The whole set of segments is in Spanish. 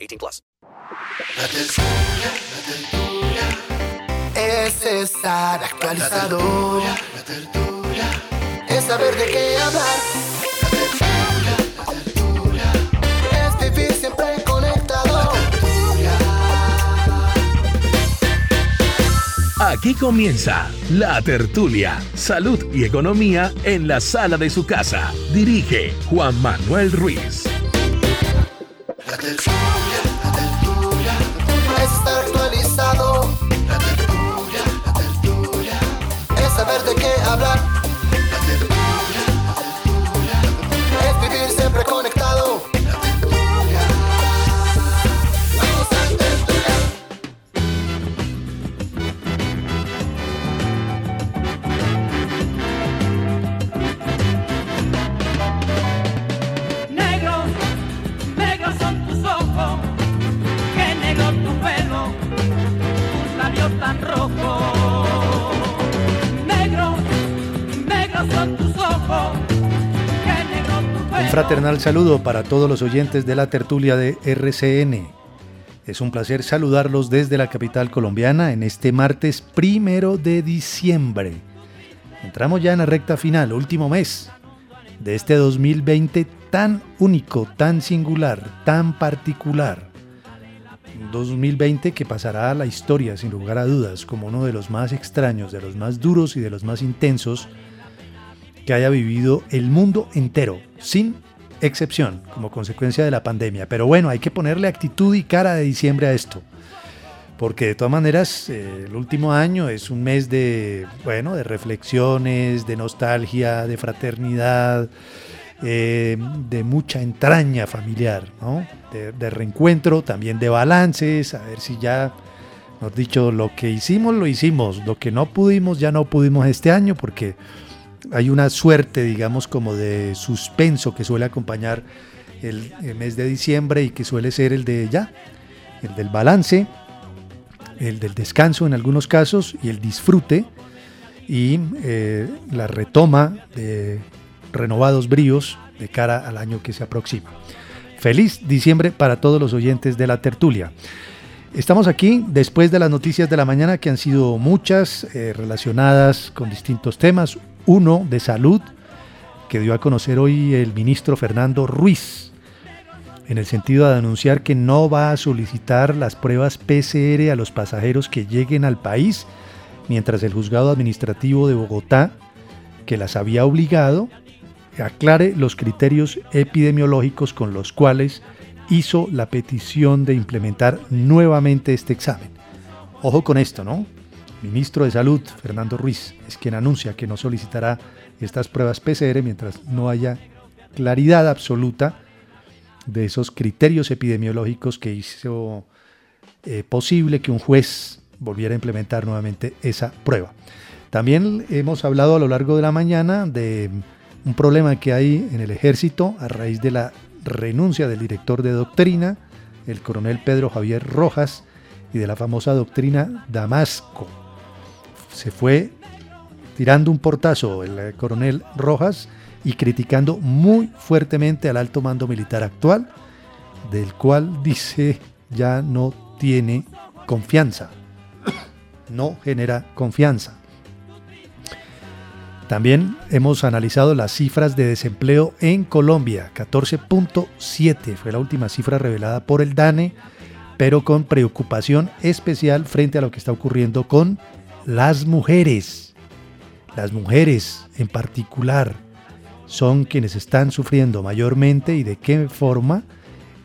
18 plus. La tertulia, la tertulia. Es estar actualizado. La tertulia. Es saber de qué hablar. La tertulia, la tertulia. Es vivir siempre conectado. Aquí comienza La Tertulia, Salud y Economía en la sala de su casa. Dirige Juan Manuel Ruiz. Hablar. Tan rojos. Negro, negros son tus ojos, negro tu. Un fraternal saludo para todos los oyentes de la tertulia de RCN. Es un placer saludarlos desde la capital colombiana en este martes primero de diciembre. Entramos ya en la recta final, último mes de este 2020 tan único, tan singular, tan particular. Un 2020 que pasará a la historia sin lugar a dudas como uno de los más extraños, de los más duros y de los más intensos que haya vivido el mundo entero, sin excepción, como consecuencia de la pandemia. Pero bueno, hay que ponerle actitud y cara de diciembre a esto. Porque de todas maneras, eh, el último año es un mes de, bueno, de reflexiones, de nostalgia, de fraternidad, eh, de mucha entraña familiar, ¿no? de, reencuentro, también de balances, a ver si ya, nos dicho, lo que hicimos, lo hicimos, lo que no pudimos, ya no pudimos este año, porque hay una suerte, digamos, como de suspenso que suele acompañar el, el mes de diciembre y que suele ser el de ya, el del balance, el del descanso en algunos casos y el disfrute y eh, la retoma de renovados bríos de cara al año que se aproxima. Feliz diciembre para todos los oyentes de la tertulia. Estamos aquí después de las noticias de la mañana que han sido muchas eh, relacionadas con distintos temas. Uno de salud que dio a conocer hoy el ministro Fernando Ruiz en el sentido de anunciar que no va a solicitar las pruebas PCR a los pasajeros que lleguen al país, mientras el juzgado administrativo de Bogotá, que las había obligado, aclare los criterios epidemiológicos con los cuales hizo la petición de implementar nuevamente este examen. Ojo con esto, ¿no? Ministro de Salud, Fernando Ruiz, es quien anuncia que no solicitará estas pruebas PCR mientras no haya claridad absoluta de esos criterios epidemiológicos que hizo eh, posible que un juez volviera a implementar nuevamente esa prueba. También hemos hablado a lo largo de la mañana de un problema que hay en el ejército a raíz de la renuncia del director de doctrina, el coronel Pedro Javier Rojas, y de la famosa doctrina Damasco. Se fue tirando un portazo el eh, coronel Rojas y criticando muy fuertemente al alto mando militar actual, del cual dice ya no tiene confianza, no genera confianza. También hemos analizado las cifras de desempleo en Colombia, 14.7 fue la última cifra revelada por el DANE, pero con preocupación especial frente a lo que está ocurriendo con las mujeres. Las mujeres en particular son quienes están sufriendo mayormente y de qué forma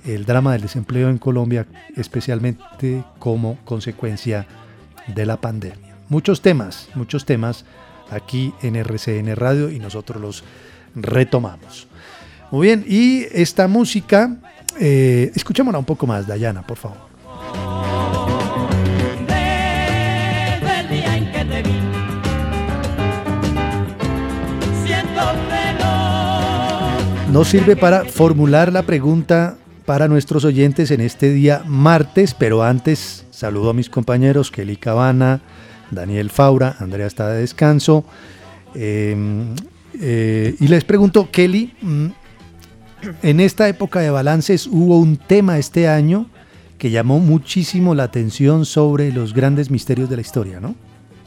el drama del desempleo en Colombia, especialmente como consecuencia de la pandemia. Muchos temas, muchos temas aquí en RCN Radio y nosotros los retomamos. Muy bien, y esta música, eh, escuchémosla un poco más, Dayana, por favor. Nos sirve para formular la pregunta para nuestros oyentes en este día martes, pero antes saludo a mis compañeros Kelly Cabana, Daniel Faura, Andrea está de descanso. eh, eh, y les pregunto, Kelly, mm, en esta época de balances hubo un tema este año que llamó muchísimo la atención sobre los grandes misterios de la historia, ¿no?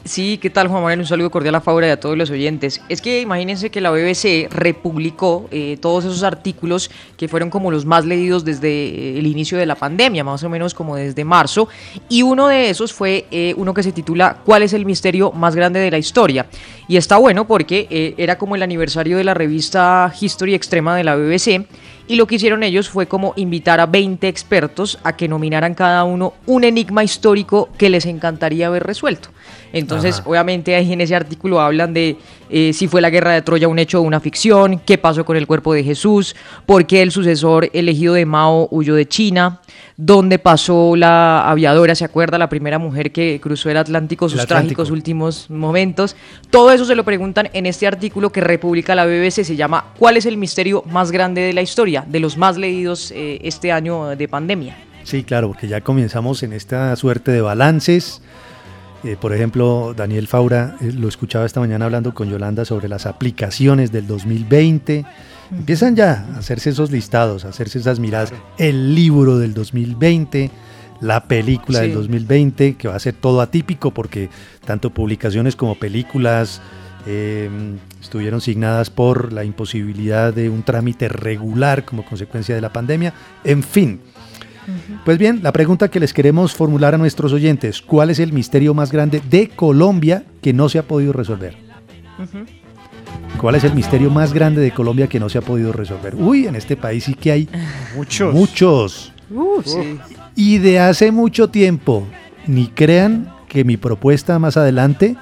Sí, ¿qué tal Juan Manuel? Un saludo cordial a Faura y a todos los oyentes. Es que imagínense que la BBC republicó eh, todos esos artículos que fueron como los más leídos desde eh, el inicio de la pandemia, más o menos como desde marzo, y uno de esos fue eh, uno que se titula ¿Cuál es el misterio más grande de la historia? Y está bueno porque era como el aniversario de la revista History Extrema de la BBC. Y lo que hicieron ellos fue como invitar a 20 expertos a que nominaran cada uno un enigma histórico que les encantaría ver resuelto. Entonces, Ajá. obviamente ahí en ese artículo hablan de eh, si fue la guerra de Troya un hecho o una ficción, qué pasó con el cuerpo de Jesús, por qué el sucesor elegido de Mao huyó de China, dónde pasó la aviadora, ¿se acuerda? La primera mujer que cruzó el Atlántico, sus El Atlántico. trágicos últimos momentos. Todo eso se lo preguntan en este artículo que republica la BBC, se llama ¿Cuál es el misterio más grande de la historia? De los más leídos eh, este año de pandemia. Sí, claro, porque ya comenzamos en esta suerte de balances. Eh, por ejemplo, Daniel Faura eh, lo escuchaba esta mañana hablando con Yolanda sobre las aplicaciones del 2020. Empiezan ya a hacerse esos listados, a hacerse esas miradas. El libro del 2020, la película del Sí. 2020, que va a ser todo atípico porque tanto publicaciones como películas eh, estuvieron signadas por la imposibilidad de un trámite regular como consecuencia de la pandemia. En fin, pues bien, la pregunta que les queremos formular a nuestros oyentes, ¿cuál es el misterio más grande de Colombia que no se ha podido resolver? ¿Cuál es el misterio más grande de Colombia que no se ha podido resolver? Uy, en este país sí que hay Muchos. muchos. Uh, sí. Y de hace mucho tiempo, ni crean que mi propuesta más adelante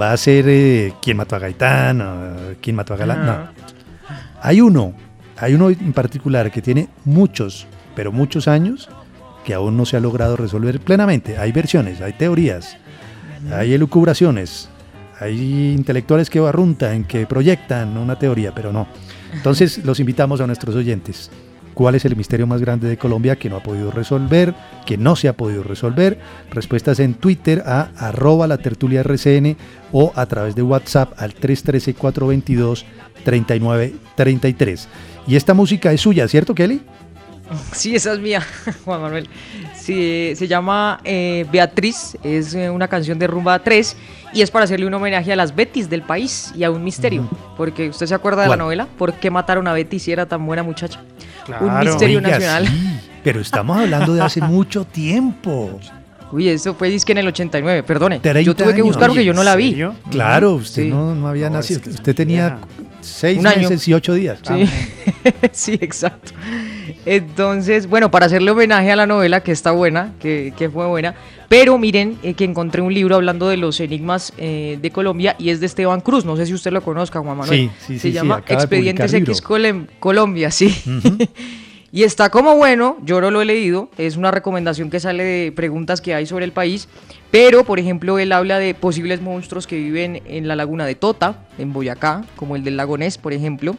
va a ser eh, quién mató a Gaitán, o quién mató a Galán. No. Hay uno, hay uno en particular que tiene muchos, pero muchos años que aún no se ha logrado resolver plenamente. Hay versiones, hay teorías, hay elucubraciones, hay intelectuales que barruntan, que proyectan una teoría, pero no. Entonces los invitamos a nuestros oyentes. ¿Cuál es el misterio más grande de Colombia que no ha podido resolver, que no se ha podido resolver? Respuestas en Twitter a arroba la tertulia RCN o a través de WhatsApp al 313-422-3933. Y esta música es suya, ¿cierto, Kelly? Sí, esa es mía, Juan Manuel. Sí, se llama eh, Beatriz, es eh, una canción de Rumba 3 y es para hacerle un homenaje a las Betis del país y a un misterio. Porque usted se acuerda de la novela, ¿por qué mataron a Betty si era tan buena muchacha? Un misterio Oiga, nacional. sí, pero estamos hablando de hace mucho tiempo. Uy, eso fue disque en el 89, perdone. 30 Yo tuve que años. buscar porque yo no ¿en la vi. serio? Claro, usted Sí. no, no había No, nacido. es que usted tenía seis Un año. meses y ocho días. Sí, sí, exacto. Entonces, bueno, para hacerle homenaje a la novela, que está buena, que, que fue buena, pero miren eh, que encontré un libro hablando de los enigmas eh, de Colombia y es de Esteban Cruz, no sé si usted lo conozca, Juan Manuel. Sí, sí, sí, Se sí, llama Expedientes X Colombia, sí. Y está como bueno, yo no lo he leído, es una recomendación que sale de preguntas que hay sobre el país, pero por ejemplo él habla de posibles monstruos que viven en la laguna de Tota, en Boyacá, como el del lago Ness, por ejemplo,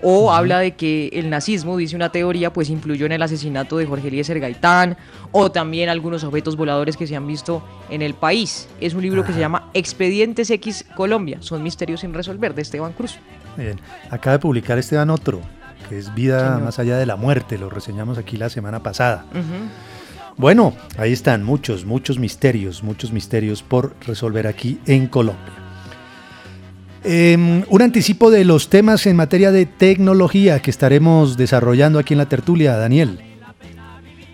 o habla de que el nazismo, dice una teoría, pues influyó en el asesinato de Jorge Eliezer Gaitán, o también algunos objetos voladores que se han visto en el país. Es un libro que se llama Expedientes X Colombia, son misterios sin resolver, de Esteban Cruz. Bien, acaba de publicar Esteban otro, que es Vida Señor. más allá de la muerte, lo reseñamos aquí la semana pasada. Bueno, ahí están muchos, muchos misterios, muchos misterios por resolver aquí en Colombia. Eh, un anticipo de los temas en materia de tecnología que estaremos desarrollando aquí en la tertulia, Daniel.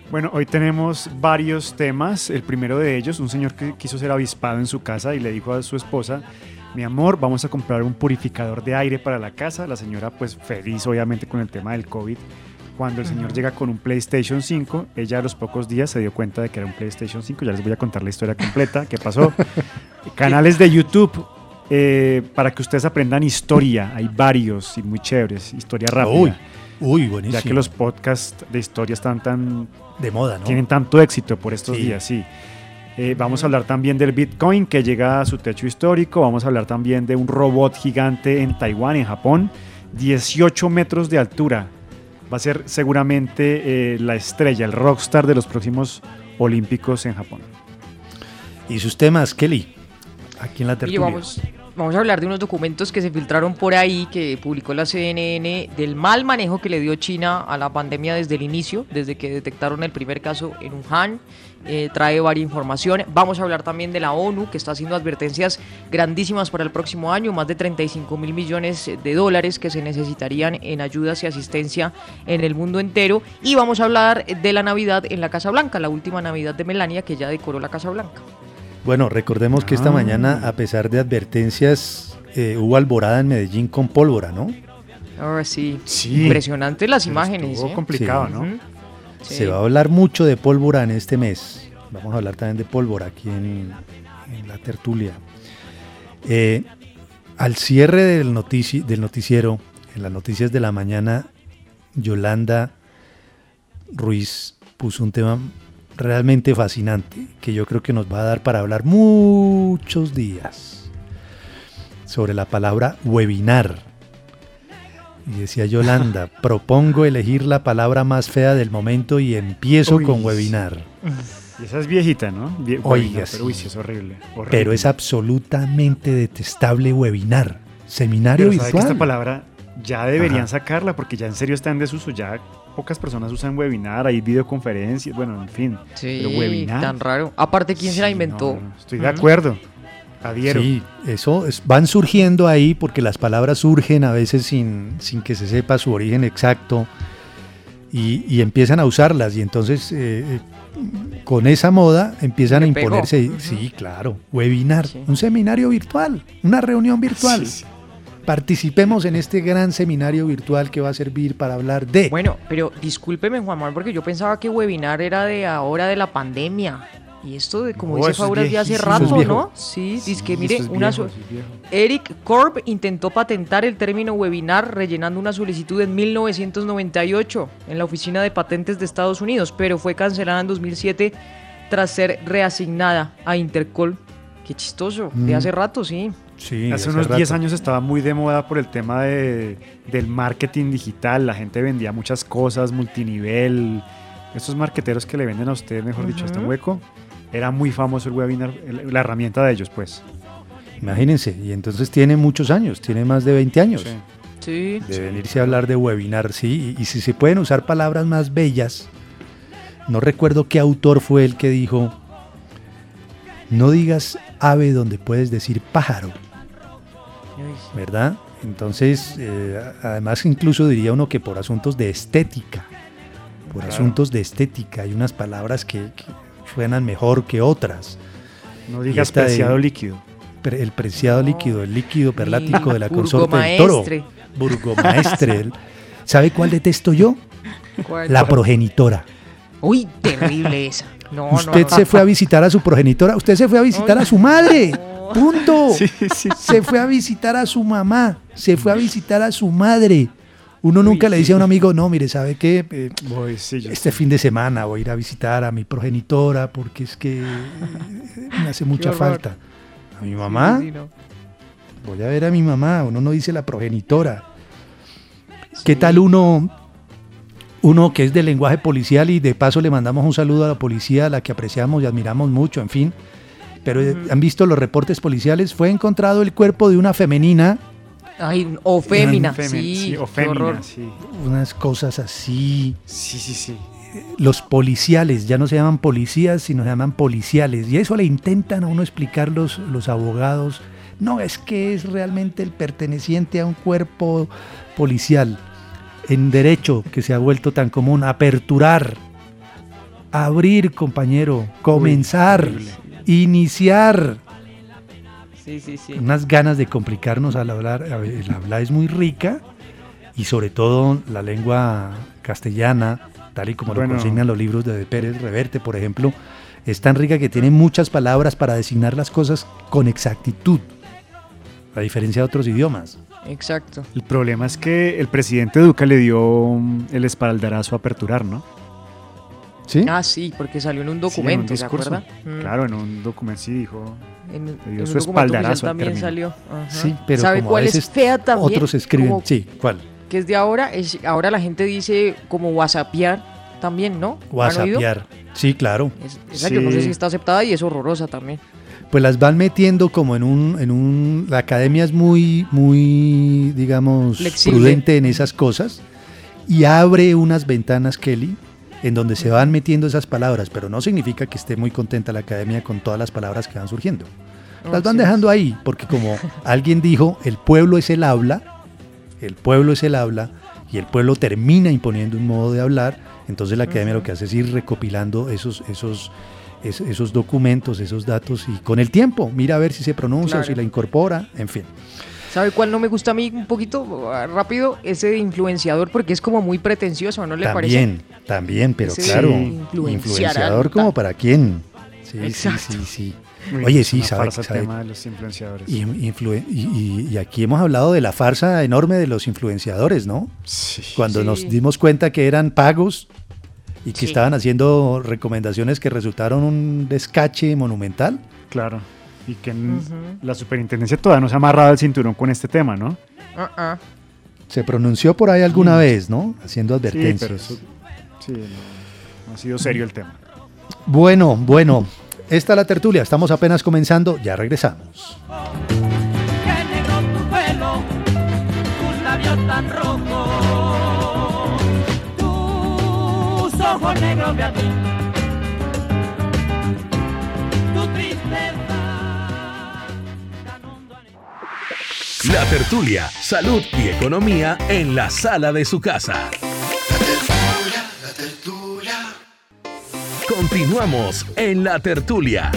Bueno, hoy tenemos varios temas. El primero de ellos, un señor que quiso ser avispado en su casa y le dijo a su esposa, mi amor, vamos a comprar un purificador de aire para la casa. La señora pues feliz obviamente con el tema del COVID. Cuando el señor llega con un PlayStation 5, ella a los pocos días se dio cuenta de que era un PlayStation 5. Ya les voy a contar la historia completa, qué pasó. Canales de YouTube eh, para que ustedes aprendan historia. Hay varios y muy chéveres. Historia rápida. Uy, uy, buenísimo. Ya que los podcasts de historia están tan... De moda, ¿no? Tienen tanto éxito por estos Sí. días, sí. Eh, vamos a hablar también del Bitcoin que llega a su techo histórico. Vamos a hablar también de un robot gigante en Taiwán, en Japón. 18 metros de altura. Va a ser seguramente eh, la estrella, el rockstar de los próximos Olímpicos en Japón. Y sus temas, Kelly, aquí en la tertulia. vamos, vamos a hablar de unos documentos que se filtraron por ahí, que publicó la CNN, del mal manejo que le dio China a la pandemia desde el inicio, desde que detectaron el primer caso en Wuhan. Eh, trae varias información. Vamos a hablar también de la ONU, que está haciendo advertencias grandísimas para el próximo año, más de 35 mil millones de dólares que se necesitarían en ayudas y asistencia en el mundo entero. Y vamos a hablar de la Navidad en la Casa Blanca, la última Navidad de Melania, que ya decoró la Casa Blanca. Bueno, recordemos que esta Ah. mañana, a pesar de advertencias, eh, hubo alborada en Medellín con pólvora, ¿no? Ahora sí, Sí. impresionante las imágenes. Estuvo ¿eh? complicado, Sí. ¿no? Ujú. Se va a hablar mucho de pólvora en este mes. Vamos a hablar también de pólvora aquí en, en la tertulia. Eh, al cierre del, notici- del noticiero, en las noticias de la mañana, Yolanda Ruiz puso un tema realmente fascinante que yo creo que nos va a dar para hablar muchos días sobre la palabra webinar. Y decía Yolanda, propongo elegir la palabra más fea del momento y empiezo Uy, con sí. webinar. Y esa es viejita, ¿no? Vie- Oiga, pero uy, sí. sí, es horrible. horrible. Pero es absolutamente detestable webinar. Seminario Pero virtual. esta palabra ya deberían Ajá. sacarla porque ya en serio está en desuso. Ya pocas personas usan webinar, hay videoconferencias, bueno, en fin. Sí, pero webinar. tan raro. Aparte, ¿quién se la Sí, inventó? no, estoy de acuerdo. Adhiero. Sí, eso es- van surgiendo ahí porque las palabras surgen a veces sin, sin que se sepa su origen exacto y, y empiezan a usarlas y entonces eh, eh, con esa moda empiezan a pegó. imponerse, sí, claro, webinar, Sí. un seminario virtual, una reunión virtual. Sí, sí. Participemos en este gran seminario virtual que va a servir para hablar de... Bueno, pero discúlpeme, Juan Manuel, porque yo pensaba que webinar era de ahora de la pandemia. Y esto de, como No, dice Fauras, de hace rato. ¿no? Sí, dice que Sí, mire, es una viejo. Eric Korb intentó patentar el término webinar rellenando una solicitud en 1998 en la Oficina de Patentes de Estados Unidos, pero fue cancelada en 2007 tras ser reasignada a Intercol. Qué chistoso, de Mm. hace rato, sí. Sí, Hace hace unos rato. 10 años estaba muy de moda por el tema de, del marketing digital. La gente vendía muchas cosas, multinivel. Estos marqueteros que le venden a usted, mejor dicho, hasta un hueco. Era muy famoso el webinar, la herramienta de ellos, pues. Imagínense, y entonces tiene muchos años, tiene más de 20 años. Sí. Sí. de venirse a hablar de webinar, sí, y, y si se pueden usar palabras más bellas, no recuerdo qué autor fue el que dijo, no digas ave donde puedes decir pájaro, ¿verdad? Entonces, eh, además incluso diría uno que por asuntos de estética, por Claro. asuntos de estética, hay unas palabras que, que suenan mejor que otras. No digas de- preciado líquido. Pre- El preciado líquido, el líquido perlático de la consorte del toro. Burgomaestre. ¿Sabe cuál detesto yo? ¿Cuál? La progenitora. Uy, terrible esa. No, no, Usted no, se fue a visitar a su progenitora, usted se fue a visitar a su madre. Punto. Sí, sí, Se fue a visitar a su mamá, se fue a visitar a su madre. Uno nunca le dice a un amigo, no, mire, ¿sabe qué? Eh, Voy, sí, este fin de semana voy a ir a visitar a mi progenitora porque es que eh, me hace mucha falta. ¿A mi mamá? Sí, sí, no. Voy a ver a mi mamá, uno no dice la progenitora. ¿Qué tal uno, uno que es del lenguaje policial y de paso le mandamos un saludo a la policía, a la que apreciamos y admiramos mucho, en fin? Pero eh, han visto los reportes policiales, fue encontrado el cuerpo de una femenina, Ay, o fémina, sí, sí, o fémina, sí. unas cosas así. Sí, sí, sí. Los policiales, ya no se llaman policías, sino se llaman policiales. Y eso le intentan a uno explicar los, los abogados No, es que es realmente el perteneciente a un cuerpo policial. En derecho, que se ha vuelto tan común, aperturar, abrir, compañero, comenzar, iniciar. Sí, sí, sí. Unas ganas de complicarnos al hablar. El habla es muy rica y sobre todo la lengua castellana, tal y como Bueno. lo consignan los libros de Pérez Reverte, por ejemplo, es tan rica que tiene muchas palabras para designar las cosas con exactitud, a diferencia de otros idiomas. Exacto. El problema es que el presidente Duque le dio el espaldarazo a aperturar, ¿no? ¿Sí? Ah, sí, porque salió en un Sí, en un documento, ¿se discurso. acuerda? Mm. Claro, en un documento sí dijo. En, en un su espaldarazo también salió. Ajá. Sí, pero ¿Sabe como a cuál es fea también? otros escriben, Como sí, ¿cuál? que es de ahora, es, ahora la gente dice como whatsappear también, ¿no? WhatsAppear. Sí, claro. Es- esa yo no sé Sí. si está aceptada y es horrorosa también. Pues las van metiendo como en un, en un, la academia es muy, muy, digamos, Flexible. prudente en esas cosas y abre unas ventanas, Kelly, en donde se van metiendo esas palabras, pero no significa que esté muy contenta la academia con todas las palabras que van surgiendo. Las van dejando ahí, porque como alguien dijo, el pueblo es el habla, el pueblo es el habla, y el pueblo termina imponiendo un modo de hablar, entonces la academia lo que hace es ir recopilando esos, esos, es- esos documentos, esos datos, y con el tiempo, mira a ver si se pronuncia o si la incorpora, en fin. ¿Sabe cuál no me gusta a mí un poquito ah, rápido? Ese de influenciador porque es como muy pretencioso, ¿no le parece? También, también, pero Ese claro, influenciador como para quién. Sí, sí, Exacto. sí, sí. Uy, Oye, sí, una sabe, farsa el sabe- tema de los influenciadores. Y, influen- y- y- y aquí hemos hablado de la farsa enorme de los influenciadores, ¿no? Cuando Sí. nos dimos cuenta que eran pagos y que Sí. estaban haciendo recomendaciones que resultaron un descache monumental. Claro. Y que la superintendencia todavía no se ha amarrado el cinturón con este tema, ¿no? Ah, ah. Se pronunció por ahí alguna Mm. vez, ¿no? Haciendo Sí, pero advertencias. eso. Sí, no, no ha sido serio el tema. Bueno, bueno. Esta es la tertulia. Estamos apenas comenzando. Ya regresamos. Qué negro tu pelo, tus labios tan rojos, tus ojos negros de La tertulia, salud y economía en la sala de su casa. Continuamos en la tertulia.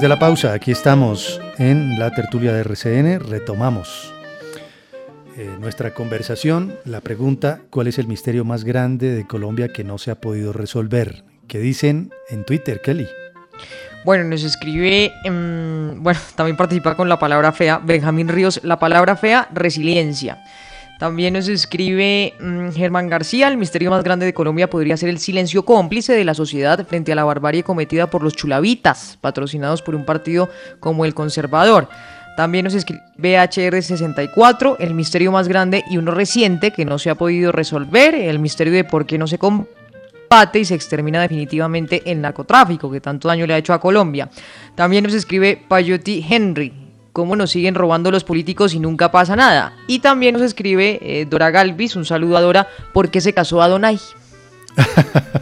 Después de la pausa, aquí estamos en la tertulia de RCN. Retomamos eh, nuestra conversación. La pregunta, ¿cuál es el misterio más grande de Colombia que no se ha podido resolver? ¿Qué dicen en Twitter, Kelly? Bueno, nos escribe, mm, bueno, también participa con la palabra fea, Benjamín Ríos, la palabra fea, resiliencia. También nos escribe mm, Germán García, el misterio más grande de Colombia podría ser el silencio cómplice de la sociedad frente a la barbarie cometida por los chulavitas, patrocinados por un partido como el conservador. También nos escribe HR64, el misterio más grande y uno reciente que no se ha podido resolver, el misterio de por qué no se combate y se extermina definitivamente el narcotráfico que tanto daño le ha hecho a Colombia. También nos escribe Payotti Henry, cómo nos siguen robando los políticos y nunca pasa nada. Y también nos escribe eh, Dora Galvis, un saludo a Dora, ¿por qué se casó a Donay?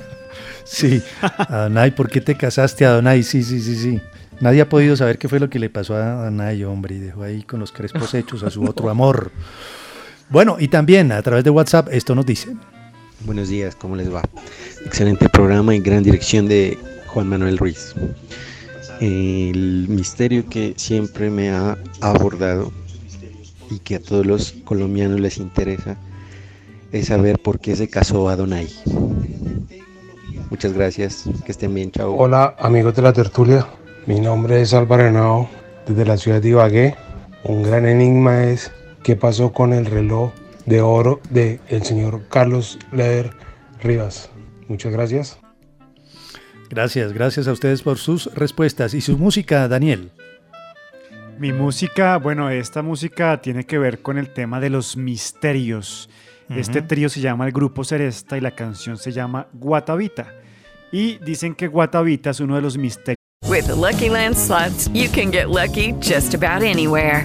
Sí, Adonai, ¿por qué te casaste, Adonai? Sí, sí, sí, sí. Nadie ha podido saber qué fue lo que le pasó a Adonai, hombre, y dejó ahí con los crespos hechos a su otro amor. Bueno, y también a través de WhatsApp esto nos dice. Buenos días, ¿cómo les va? Excelente programa y gran dirección de Juan Manuel Ruiz. El misterio que siempre me ha abordado y que a todos los colombianos les interesa es saber por qué se casó Adonai. Muchas gracias, que estén bien, chao. Hola amigos de la tertulia, mi nombre es Álvaro Henao desde la ciudad de Ibagué. Un gran enigma es qué pasó con el reloj de oro de el señor Carlos Leder Rivas. Muchas gracias. Gracias, gracias a ustedes por sus respuestas y su música, Daniel. Mi música, bueno, esta música tiene que ver con el tema de los misterios. Este trío se llama el Grupo Seresta y la canción se llama Guatavita. Y dicen que Guatavita es uno de los misterios. With the Lucky Land slots, you can get lucky just about anywhere.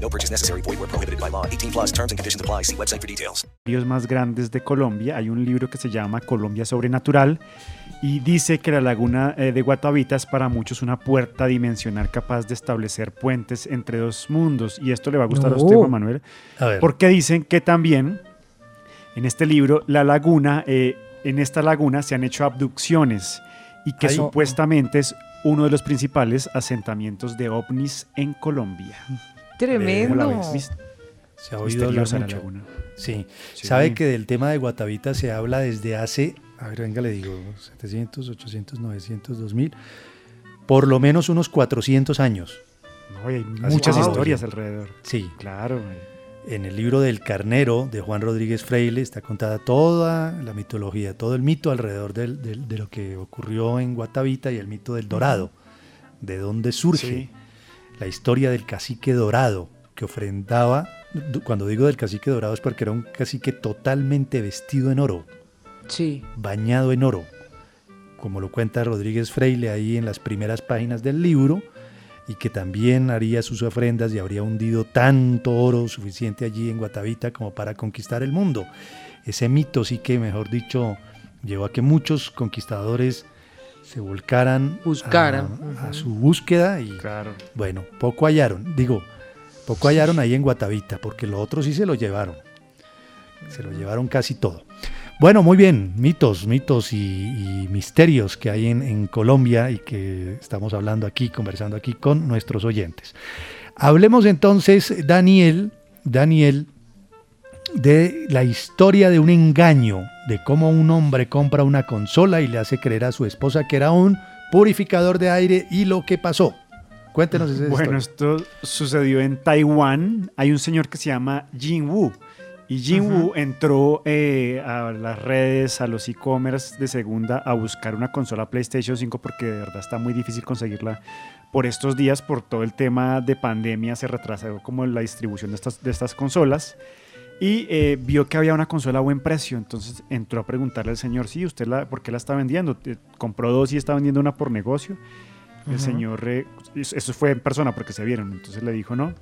No purchase necessary. Void where prohibited by law. 18 plus terms and conditions apply. See website for details. misterios más grandes de Colombia. Hay un libro que se llama Colombia Sobrenatural y dice que la laguna eh, de Guatavita es para muchos una puerta dimensional capaz de establecer puentes entre dos mundos. Y esto le va a gustar a usted. Juan Manuel, A ver. porque dicen que también en este libro la laguna, eh, en esta laguna se han hecho abducciones y que Ay. supuestamente es uno de los principales asentamientos de ovnis en Colombia. Tremendo. Se ha oído hablar misteriosa la mucho. laguna. Sí. Sí. Sabe que del tema de Guatavita se habla desde hace, a ver, venga, le digo, 700, 800, 900, 2000, por lo menos unos 400 años. No, y hay muchas historias alrededor. Sí. Claro. En el libro del Carnero de Juan Rodríguez Freile está contada toda la mitología, todo el mito alrededor del- del- de lo que ocurrió en Guatavita y el mito del Dorado, de dónde surge Sí. La historia del cacique dorado que ofrendaba, cuando digo del cacique dorado es porque era un cacique totalmente vestido en oro, Sí. bañado en oro, como lo cuenta Rodríguez Freile ahí en las primeras páginas del libro, y que también haría sus ofrendas y habría hundido tanto oro suficiente allí en Guatavita como para conquistar el mundo. Ese mito sí que, mejor dicho, llevó a que muchos conquistadores se volcaran Buscaran, a, a su búsqueda y bueno, poco hallaron, digo, poco hallaron ahí en Guatavita, porque lo otro sí se lo llevaron, se lo llevaron casi todo. Bueno, muy bien, mitos, mitos y, y misterios que hay en, en Colombia y que estamos hablando aquí, conversando aquí con nuestros oyentes. Hablemos entonces, Daniel, Daniel, de la historia de un engaño, de cómo un hombre compra una consola y le hace creer a su esposa que era un purificador de aire y lo que pasó. Cuéntenos esa Bueno, historia. esto sucedió en Taiwán. Hay un señor que se llama Jin Wu. Y Jin Wu entró eh, a las redes, a los e-commerce de segunda a buscar una consola PlayStation 5 porque de verdad está muy difícil conseguirla por estos días, por todo el tema de pandemia, se retrasó como la distribución de estas, de estas consolas. Y eh, vio que había una consola a buen precio, entonces entró a preguntarle al señor, sí, ¿usted la, por qué la está vendiendo? Eh, Compró dos y está vendiendo una por negocio. El Ujú. señor, eh, eso fue en persona porque se vieron, entonces le dijo, no,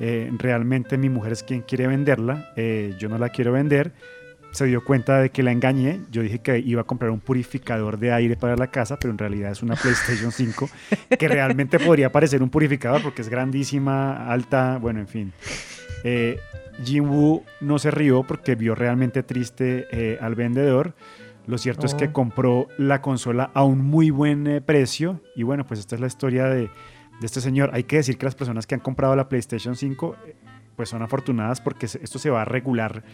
eh, realmente mi mujer es quien quiere venderla, eh, yo no la quiero vender. Se dio cuenta de que la engañé, yo dije que iba a comprar un purificador de aire para la casa, pero en realidad es una PlayStation 5, que realmente podría parecer un purificador porque es grandísima, alta, bueno, en fin. Eh, Jin Woo no se rió porque vio realmente triste eh, al vendedor. Lo cierto es que Oh. compró la consola a un muy buen eh, precio. Y bueno, pues esta es la historia de, de este señor. Hay que decir que las personas que han comprado la PlayStation 5 eh, pues son afortunadas porque esto se va a regular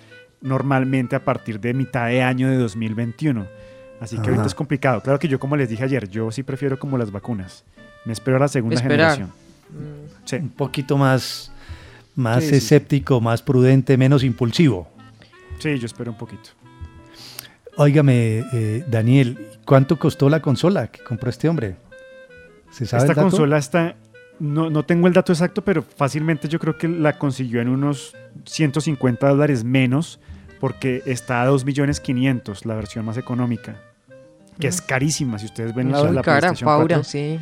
normalmente a partir de mitad de año de 2021. Así que ahorita es complicado. Claro que yo, como les dije ayer, yo sí prefiero como las vacunas. Me espero a la segunda Esperar. generación. Sí. Un poquito más, más Sí, sí. escéptico, más prudente, menos impulsivo. Sí, yo espero un poquito. Óigame, eh, Daniel, ¿cuánto costó la consola que compró este hombre? ¿Se sabe Esta el dato? consola está, no, no tengo el dato exacto, pero fácilmente yo creo que la consiguió en unos 150 dólares menos, porque está a 2.500.000 la versión más económica, que es carísima. Si ustedes ven la, Es muy la cara, PlayStation Paura, 4, sí.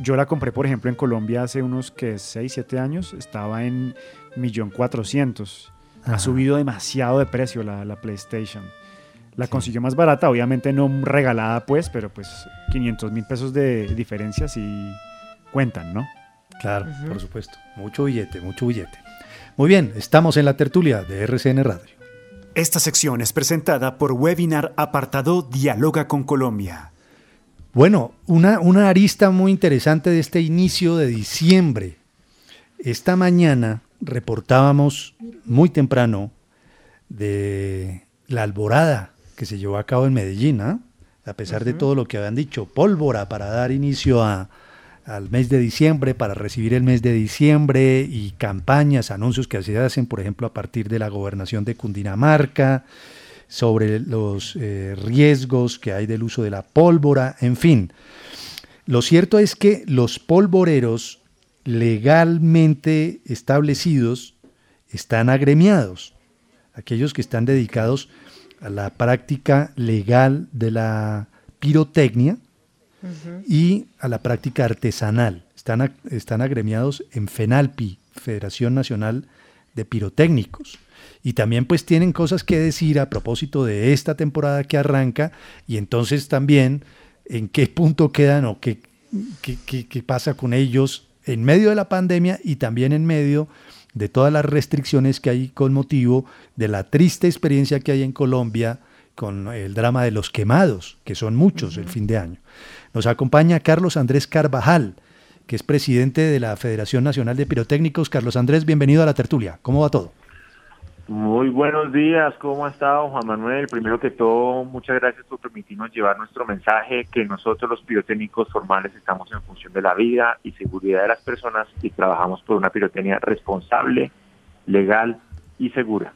Yo la compré, por ejemplo, en Colombia hace unos que 6, 7 años, estaba en 1.400.000. Ajá. Ha subido demasiado de precio la, la PlayStation. La consiguió más barata, obviamente no regalada pues, pero pues 500 mil pesos de diferencia sí, cuentan, ¿no? Claro, por supuesto. Mucho billete, mucho billete. Muy bien, estamos en la tertulia de RCN Radio. Esta sección es presentada por Webinar Apartado Dialoga con Colombia. Bueno, una, una arista muy interesante de este inicio de diciembre. Esta mañana reportábamos muy temprano de la alborada que se llevó a cabo en Medellín, ¿ah? a pesar de todo lo que habían dicho, pólvora para dar inicio a, al mes de diciembre, para recibir el mes de diciembre y campañas, anuncios que se hacen, por ejemplo, a partir de la gobernación de Cundinamarca, sobre los eh, riesgos que hay del uso de la pólvora, en fin. Lo cierto es que los polvoreros legalmente establecidos están agremiados, aquellos que están dedicados a la práctica legal de la pirotecnia y a la práctica artesanal. Están, están agremiados en FENALPI, Federación Nacional de Pirotécnicos. Y también pues tienen cosas que decir a propósito de esta temporada que arranca y entonces también en qué punto quedan o qué, qué, qué pasa con ellos en medio de la pandemia y también en medio de todas las restricciones que hay con motivo de la triste experiencia que hay en Colombia con el drama de los quemados, que son muchos el fin de año. Nos acompaña Carlos Andrés Carvajal, que es presidente de la Federación Nacional de Pirotécnicos. Carlos Andrés, bienvenido a la tertulia. ¿Cómo va todo? Muy buenos días, ¿cómo ha estado Juan Manuel? Primero que todo, muchas gracias por permitirnos llevar nuestro mensaje, que nosotros los pirotécnicos formales estamos en función de la vida y seguridad de las personas y trabajamos por una pirotecnia responsable, legal y segura.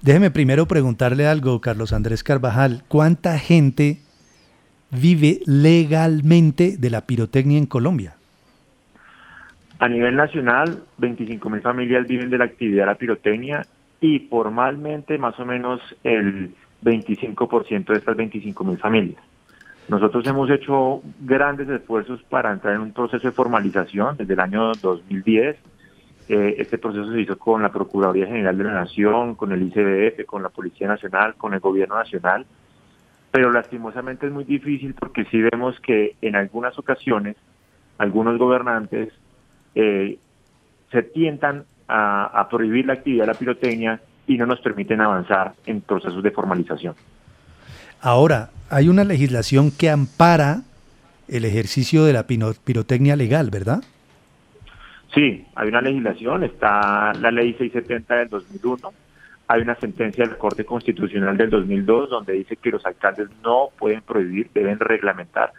Déjeme primero preguntarle algo, Carlos Andrés Carvajal. ¿Cuánta gente vive legalmente de la pirotecnia en Colombia? A nivel nacional, 25 mil familias viven de la actividad de la pirotecnia y formalmente más o menos el 25% de estas 25 mil familias. Nosotros hemos hecho grandes esfuerzos para entrar en un proceso de formalización desde el año 2010. Eh, este proceso se hizo con la Procuraduría General de la Nación, con el ICBF, con la Policía Nacional, con el Gobierno Nacional, pero lastimosamente es muy difícil porque sí vemos que en algunas ocasiones algunos gobernantes eh, se tientan a, prohibir la actividad de la pirotecnia y no nos permiten avanzar en procesos de formalización. Ahora, hay una legislación que ampara el ejercicio de la pirotecnia legal, ¿verdad? Sí, hay una legislación, está la ley 670 del 2001, hay una sentencia del Corte Constitucional del 2002 donde dice que los alcaldes no pueden prohibir, deben reglamentar.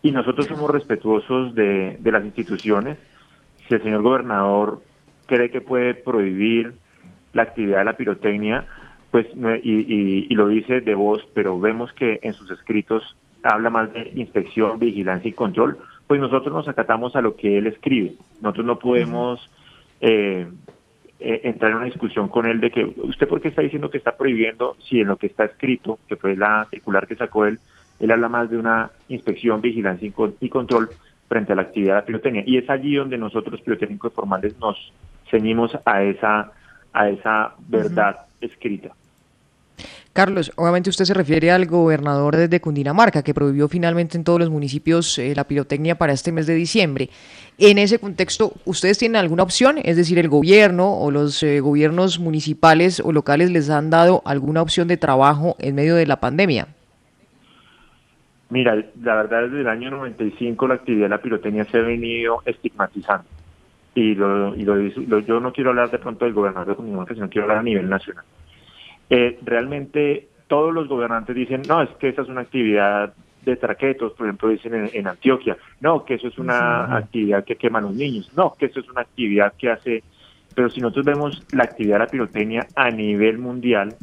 Y nosotros somos respetuosos de, las instituciones. Si el señor gobernador cree que puede prohibir la actividad de la pirotecnia, pues y, y, lo dice de voz, pero vemos que en sus escritos habla más de inspección, vigilancia y control, pues nosotros nos acatamos a lo que él escribe. Nosotros no podemos eh, eh, entrar en una discusión con él de que usted por qué está diciendo que está prohibiendo si en lo que está escrito, que fue la circular que sacó él, él habla más de una inspección, vigilancia y, control frente a la actividad de la pirotecnia. Y es allí donde nosotros, pirotécnicos formales, nos ceñimos a esa, a esa verdad escrita. Carlos, obviamente usted se refiere al gobernador de Cundinamarca, que prohibió finalmente en todos los municipios eh, la pirotecnia para este mes de diciembre. En ese contexto, ¿ustedes tienen alguna opción? Es decir, el gobierno o los eh, gobiernos municipales o locales les han dado alguna opción de trabajo en medio de la pandemia. Mira, la verdad desde el año 95 la actividad de la pirotecnia se ha venido estigmatizando y, lo, y lo, yo no quiero hablar de pronto del gobernador de Cundinamarca, sino quiero hablar a nivel nacional. Eh, realmente todos los gobernantes dicen, no, es que esa es una actividad de traquetos, por ejemplo, dicen en, Antioquia, no, que eso es una actividad que queman los niños, no, que eso es una actividad que hace, pero si nosotros vemos la actividad de la pirotecnia a nivel mundial,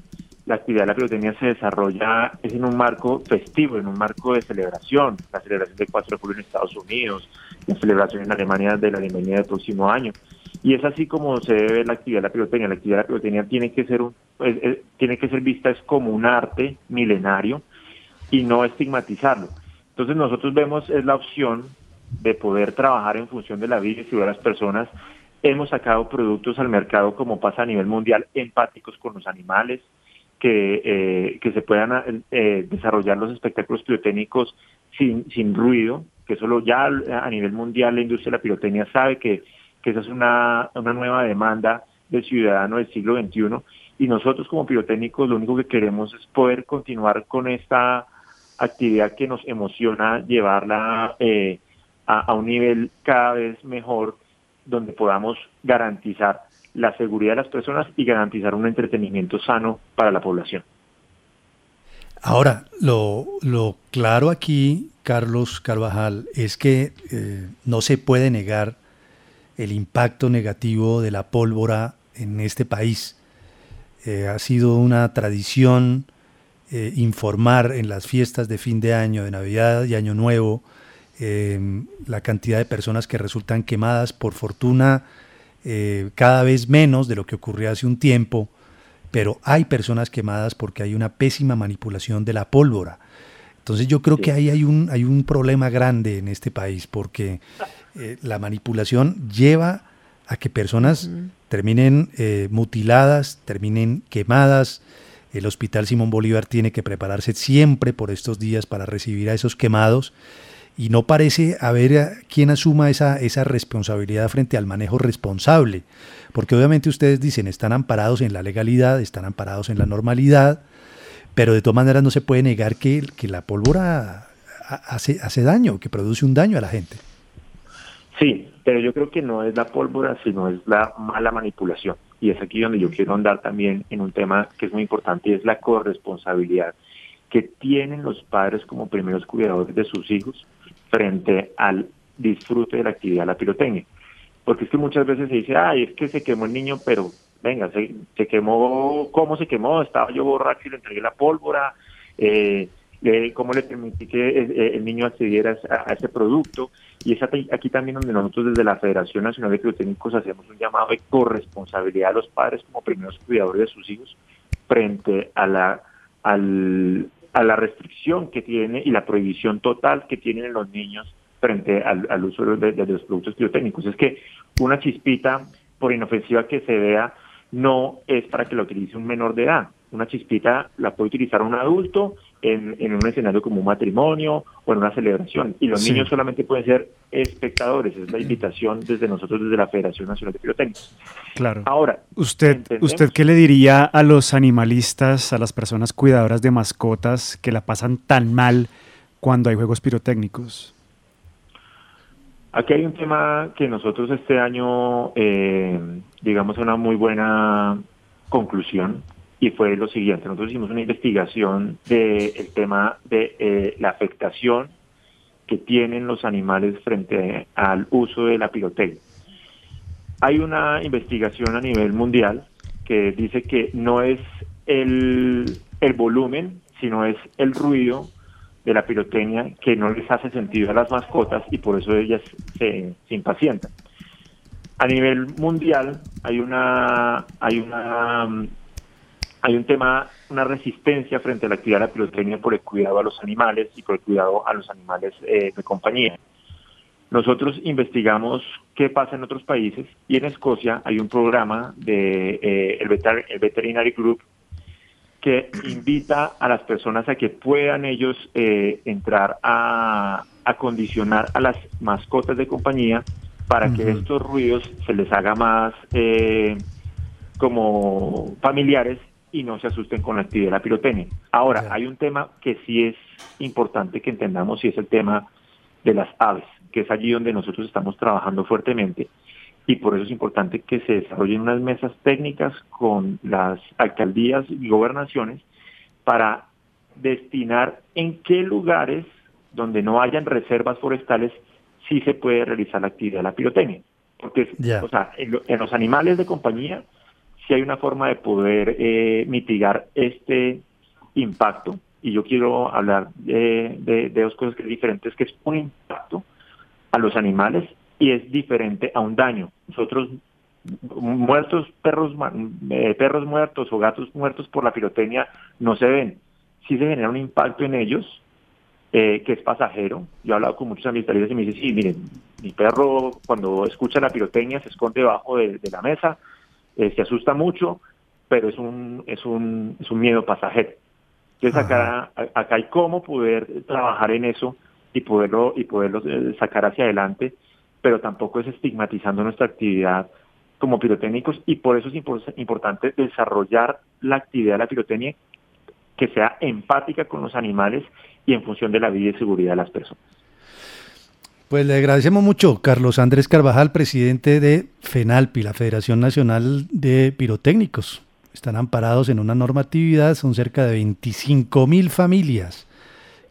la actividad de la pirotecnia se desarrolla es en un marco festivo, en un marco de celebración, la celebración del 4 de julio en Estados Unidos, la celebración en Alemania de la bienvenida del próximo año. Y es así como se debe la actividad de la pirotecnia. La actividad de la pirotecnia tiene que ser un, tiene que ser vista es como un arte milenario y no estigmatizarlo. Entonces nosotros vemos es la opción de poder trabajar en función de la vida y de las personas. Hemos sacado productos al mercado como pasa a nivel mundial, empáticos con los animales, que, eh, que se puedan eh, desarrollar los espectáculos pirotécnicos sin, sin ruido, que solo ya a nivel mundial la industria de la pirotecnia sabe que, que esa es una, una nueva demanda del ciudadano del siglo XXI y nosotros como pirotécnicos lo único que queremos es poder continuar con esta actividad que nos emociona llevarla eh, a, a un nivel cada vez mejor donde podamos garantizar la seguridad de las personas y garantizar un entretenimiento sano para la población. Ahora, lo, lo claro aquí, Carlos Carvajal, es que eh, no se puede negar el impacto negativo de la pólvora en este país. Eh, ha sido una tradición eh, informar en las fiestas de fin de año, de Navidad y Año Nuevo, em, la cantidad de personas que resultan quemadas. Por fortuna, cada vez menos de lo que ocurrió hace un tiempo pero hay personas quemadas porque hay una pésima manipulación de la pólvora. Entonces yo creo que ahí hay un, hay un problema grande en este país porque eh, la manipulación lleva a que personas terminen eh, mutiladas, terminen quemadas. El Hospital Simón Bolívar tiene que prepararse siempre por estos días para recibir a esos quemados y no parece haber quien asuma esa, esa responsabilidad frente al manejo responsable, porque obviamente ustedes dicen, están amparados en la legalidad, están amparados en la normalidad, pero de todas maneras no se puede negar que, que la pólvora hace, hace daño, que produce un daño a la gente. Sí, pero yo creo que no es la pólvora, sino es la mala manipulación. Y es aquí donde yo quiero andar también en un tema que es muy importante y es la corresponsabilidad que tienen los padres como primeros cuidadores de sus hijos frente al disfrute de la actividad de la pirotecnia. Porque es que muchas veces se dice, ay, es que se quemó el niño, pero venga, se, se quemó, ¿cómo se quemó? Estaba yo borracho y le entregué la pólvora, eh, cómo le permití que eh, el niño accediera a, ese producto. Y es aquí también donde nosotros desde la Federación Nacional de Pirotécnicos hacemos un llamado de corresponsabilidad a los padres como primeros cuidadores de sus hijos frente a la, al, a la restricción que tiene y la prohibición total que tienen los niños frente al, uso de, los productos pirotécnicos. Es que una chispita, por inofensiva que se vea, no es para que la utilice un menor de edad. Una chispita la puede utilizar un adulto en, un escenario como un matrimonio o en una celebración. Y los niños solamente pueden ser espectadores. Es la invitación desde nosotros, desde la Federación Nacional de Pirotécnicos. Claro. Ahora, ¿usted, ¿usted qué le diría a los animalistas, a las personas cuidadoras de mascotas que la pasan tan mal cuando hay juegos pirotécnicos? Aquí hay un tema que nosotros este año, eh, digamos, una muy buena conclusión y fue lo siguiente. Nosotros hicimos una investigación del tema de eh, la afectación que tienen los animales frente al uso de la pirotecnia. Hay una investigación a nivel mundial que dice que no es el, el volumen, sino es el ruido de la pirotecnia que no les hace sentido a las mascotas y por eso ellas se, se impacientan. A nivel mundial hay una, hay una hay un tema, una resistencia frente a la actividad de la pirotecnia por el cuidado a los animales y por el cuidado a los animales eh, de compañía. Nosotros investigamos qué pasa en otros países y en Escocia hay un programa de eh, el, Veterinary Group que invita a las personas a que puedan ellos eh, entrar a acondicionar a las mascotas de compañía para que estos ruidos se les haga más como familiares y no se asusten con la actividad de la pirotecnia. Ahora, hay un tema que sí es importante que entendamos y es el tema de las aves, que es allí donde nosotros estamos trabajando fuertemente y por eso es importante que se desarrollen unas mesas técnicas con las alcaldías y gobernaciones para destinar en qué lugares donde no hayan reservas forestales sí se puede realizar la actividad de la pirotecnia. Porque, o sea, en los animales de compañía si hay una forma de poder eh, mitigar este impacto. Y yo quiero hablar de, dos cosas que es diferentes, que es un impacto a los animales y es diferente a un daño. Nosotros muertos, perros, eh, perros muertos o gatos muertos por la pirotecnia no se ven. Sí se genera un impacto en ellos, eh, que es pasajero. Yo he hablado con muchos ambientalistas y me dicen, sí, miren, mi perro cuando escucha la pirotecnia se esconde debajo de la mesa, eh, se asusta mucho, pero es un, es un, es un miedo pasajero. Entonces acá, a- acá hay cómo poder trabajar en eso y poderlo, y poderlo eh, sacar hacia adelante, pero tampoco es estigmatizando nuestra actividad como pirotécnicos y por eso es impor- importante desarrollar la actividad de la pirotecnia que sea empática con los animales y en función de la vida y seguridad de las personas. Pues le agradecemos mucho, Carlos Andrés Carvajal, presidente de FENALPI, la Federación Nacional de Pirotécnicos. Están amparados en una normatividad, son cerca de 25 mil familias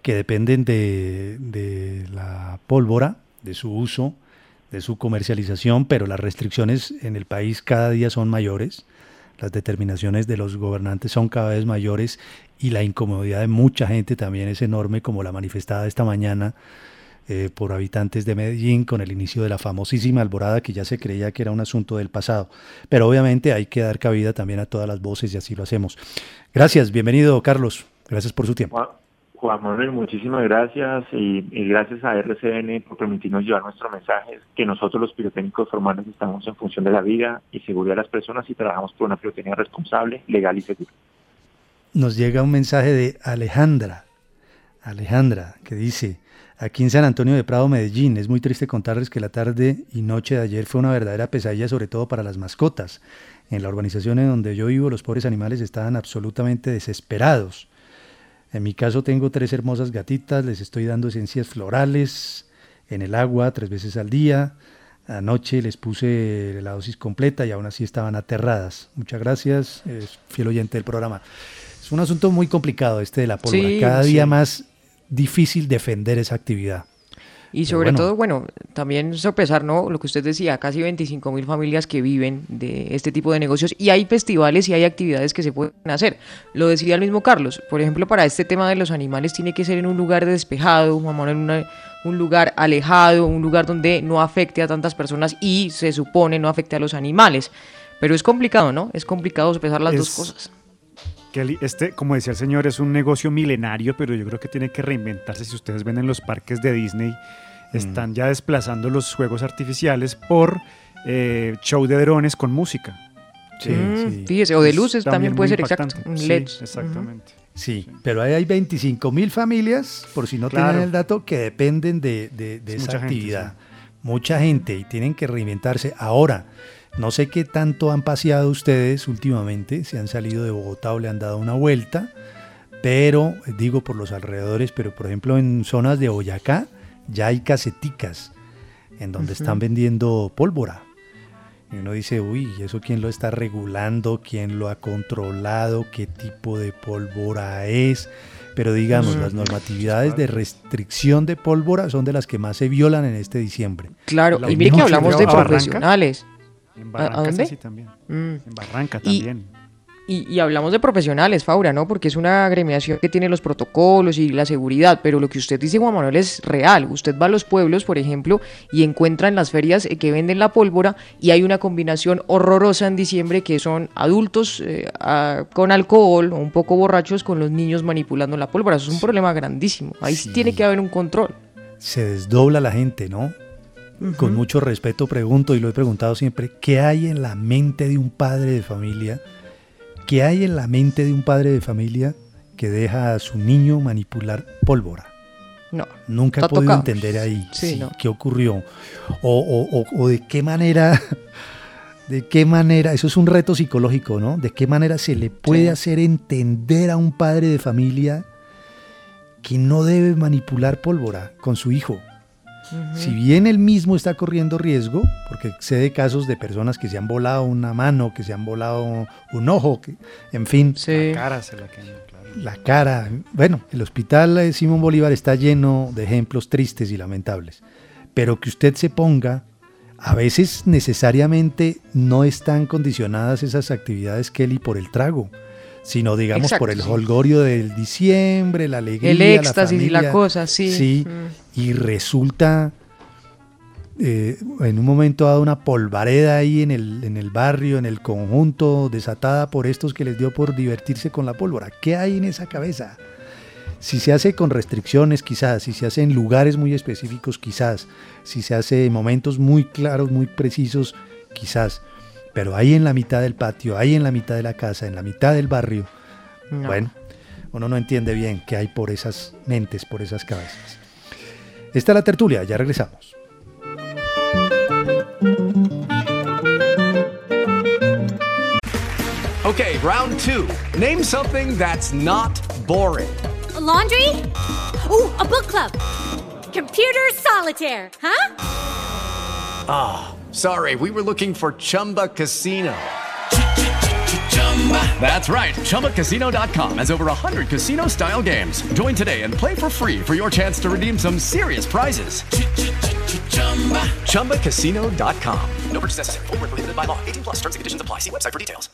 que dependen de, de la pólvora, de su uso, de su comercialización, pero las restricciones en el país cada día son mayores, las determinaciones de los gobernantes son cada vez mayores y la incomodidad de mucha gente también es enorme, como la manifestada esta mañana eh, por habitantes de Medellín con el inicio de la famosísima alborada que ya se creía que era un asunto del pasado. Pero obviamente hay que dar cabida también a todas las voces y así lo hacemos. Gracias, bienvenido Carlos, gracias por su tiempo. Juan- Manuel, muchísimas gracias y, y gracias a RCN por permitirnos llevar nuestro mensaje, que nosotros los pirotécnicos formales estamos en función de la vida y seguridad de las personas y trabajamos por una pirotecnia responsable, legal y segura. Nos llega un mensaje de Alejandra, Alejandra, que dice, aquí en San Antonio de Prado, Medellín, es muy triste contarles que la tarde y noche de ayer fue una verdadera pesadilla, sobre todo para las mascotas. En la urbanización en donde yo vivo, los pobres animales estaban absolutamente desesperados. En mi caso tengo tres hermosas gatitas, les estoy dando esencias florales en el agua tres veces al día. Anoche les puse la dosis completa y aún así estaban aterradas. Muchas gracias, es fiel oyente del programa. Es un asunto muy complicado este de la pólvora. Sí, Cada día más difícil defender esa actividad. Y sobre bueno. todo, bueno, también sopesar, ¿no? Lo que usted decía, casi 25 mil familias que viven de este tipo de negocios y hay festivales y hay actividades que se pueden hacer. Lo decía el mismo Carlos, por ejemplo, para este tema de los animales tiene que ser en un lugar despejado, a en una- un lugar alejado, un lugar donde no afecte a tantas personas y se supone no afecte a los animales. Pero es complicado, ¿no? Es complicado sopesar las dos cosas. Kelly, este, como decía el señor, es un negocio milenario, pero yo creo que tiene que reinventarse. Si ustedes ven en los parques de Disney, están ya desplazando los juegos artificiales por eh, show de drones con música. Sí, Mm, sí. fíjese, o de Es luces también puede ser, exacto, exactamente. Sí, pero ahí hay 25 mil familias, por si no Claro. tienen el dato, que dependen de, de- de Es esa mucha gente, actividad. Mucha gente y tienen que reinventarse. Ahora, no sé qué tanto han paseado ustedes últimamente, si han salido de Bogotá o le han dado una vuelta, pero eh, digo por los alrededores, pero por ejemplo en zonas de Boyacá ya hay caseticas en donde están vendiendo pólvora. Y uno dice, uy, ¿y eso quién lo está regulando? ¿Quién lo ha controlado? ¿Qué tipo de pólvora es? Pero digamos, Mm. las normatividades de restricción de pólvora son de las que más se violan en este diciembre. Claro, y mire que hablamos de profesionales. En ¿A- Barranca ¿A dónde? sí, también. Mm. En Barranca también. Y, y hablamos de profesionales, Faura, ¿no? Porque es una agremiación que tiene los protocolos y la seguridad, pero lo que usted dice, Juan Manuel, es real. Usted va a los pueblos, por ejemplo, y encuentra en las ferias eh, que venden la pólvora y hay una combinación horrorosa en diciembre que son adultos eh, con alcohol o un poco borrachos con los niños manipulando la pólvora. Eso es un problema grandísimo. Ahí sí tiene que haber un control. Se desdobla la gente, ¿no? Con mucho respeto pregunto, y lo he preguntado siempre, ¿qué hay en la mente de un padre de familia? ¿Qué hay en la mente de un padre de familia que deja a su niño manipular pólvora? No. Nunca he podido tocado. entender ahí Sí, sí, no. qué ocurrió o, o- o- o de qué manera, de qué manera, eso es un reto psicológico, ¿no? De qué manera se le puede Sí. hacer entender a un padre de familia que no debe manipular pólvora con su hijo. Si bien él mismo está corriendo riesgo, porque sé de casos de personas que se han volado una mano, que se han volado un ojo, que, en fin, La cara se la claro. la cara. Bueno, el hospital eh, Simón Bolívar está lleno de ejemplos tristes y lamentables. Pero que usted se ponga, a veces necesariamente no están condicionadas esas actividades, Kelly, por el trago, sino digamos Exacto, por el sí. holgorio del diciembre, la alegría, El la éxtasis y la cosa, sí. Sí, Mm. y resulta eh, en un momento dado una polvareda ahí en el, en el barrio, en el conjunto, desatada por estos que les dio por divertirse con la pólvora. ¿Qué hay en esa cabeza? Si se hace con restricciones, quizás, si se hace en lugares muy específicos, quizás, si se hace en momentos muy claros, muy precisos, quizás. Pero ahí en la mitad del patio, ahí en la mitad de la casa, en la mitad del barrio, No. bueno, uno no entiende bien qué hay por esas mentes, por esas cabezas. Esta es la tertulia, ya regresamos. Okay, round two. Name something that's not boring. laundry? Ooh, a book club. Computer solitaire, huh? Ah, sorry, we were looking for Chumba Casino. That's right. ChumbaCasino.com has over 100 casino style games. Join today and play for free for your chance to redeem some serious prizes. ChumbaCasino.com. No purchase necessary. Void where prohibited by law. 18 plus terms and conditions apply. See website for details.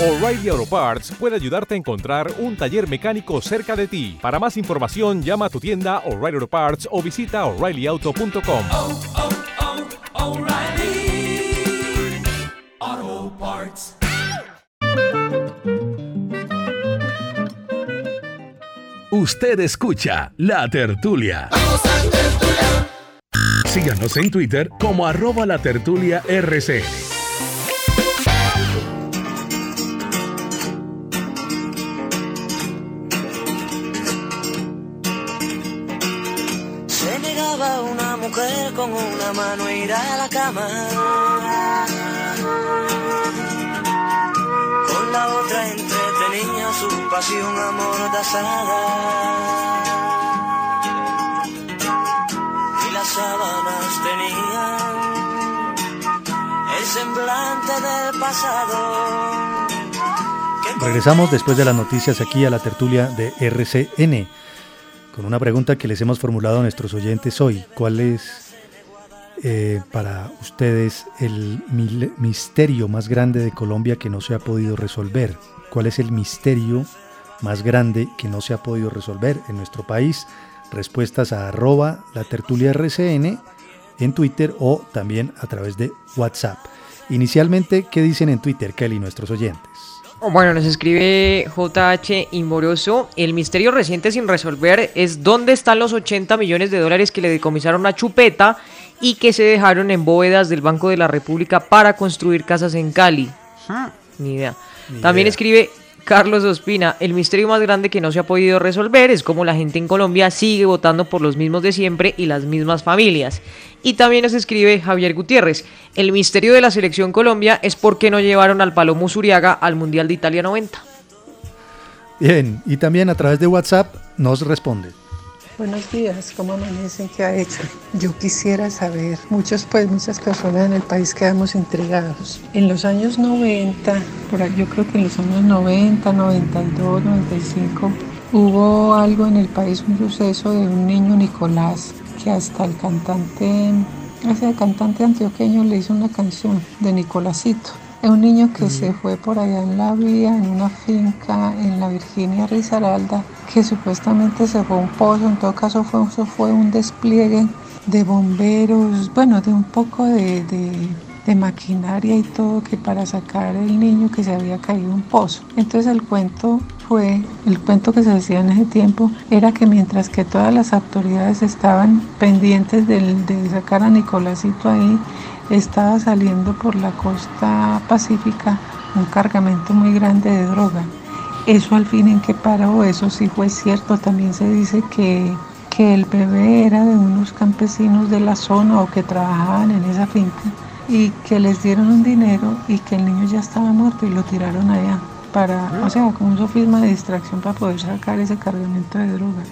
O'Reilly Auto Parts puede ayudarte a encontrar un taller mecánico cerca de ti. Para más información, llama a tu tienda O'Reilly Auto Parts o visita oreillyauto.com. Usted escucha La Tertulia. Síganos en Twitter como arroba la tertulia RCN. Con una mano a ir a la cama. Con la otra entretenía su pasión amordazada. Y las sábanas tenían el semblante del pasado. Regresamos después de las noticias aquí a la tertulia de RCN con una pregunta que les hemos formulado a nuestros oyentes hoy. ¿Cuál es eh, para ustedes el misterio más grande de Colombia que no se ha podido resolver? ¿Cuál es el misterio más grande que no se ha podido resolver en nuestro país? Respuestas a arroba la tertulia RCN en Twitter o también a través de WhatsApp. Inicialmente, ¿qué dicen en Twitter, Kelly, nuestros oyentes? Bueno, nos escribe JH Inmoroso. El misterio reciente sin resolver es dónde están los 80 millones de dólares que le decomisaron a Chupeta y que se dejaron en bóvedas del Banco de la República para construir casas en Cali. Ni idea. Ni También idea. escribe Carlos Ospina. El misterio más grande que no se ha podido resolver es cómo la gente en Colombia sigue votando por los mismos de siempre y las mismas familias. Y también nos escribe Javier Gutiérrez. El misterio de la selección Colombia es por qué no llevaron al Palomo Zuriaga al Mundial de Italia 90. Bien, y también a través de WhatsApp nos responde. Buenos días, ¿cómo amanecen? ¿Qué ha hecho? Yo quisiera saber, muchos pues muchas personas en el país quedamos intrigados. En los años 90, por ahí, yo creo que en los años 90, 92, 95, hubo algo en el país, un suceso de un niño Nicolás, que hasta el cantante, ese cantante antioqueño le hizo una canción de Nicolásito. Es un niño que se fue por allá en la vía, en una finca en la Virginia Risaralda, que supuestamente se fue un pozo, en todo caso fue, eso fue un despliegue de bomberos, bueno, de un poco de, de- de maquinaria y todo, que para sacar el niño que se había caído en un pozo. Entonces el cuento fue, el cuento que se decía en ese tiempo, era que mientras que todas las autoridades estaban pendientes del- de sacar a Nicolásito ahí, estaba saliendo por la costa pacífica un cargamento muy grande de droga. Eso al fin en qué paró, eso sí fue cierto. También se dice que, que el bebé era de unos campesinos de la zona o que trabajaban en esa finca y que les dieron un dinero y que el niño ya estaba muerto y lo tiraron allá para, o sea, como un sofisma de distracción para poder sacar ese cargamento de droga.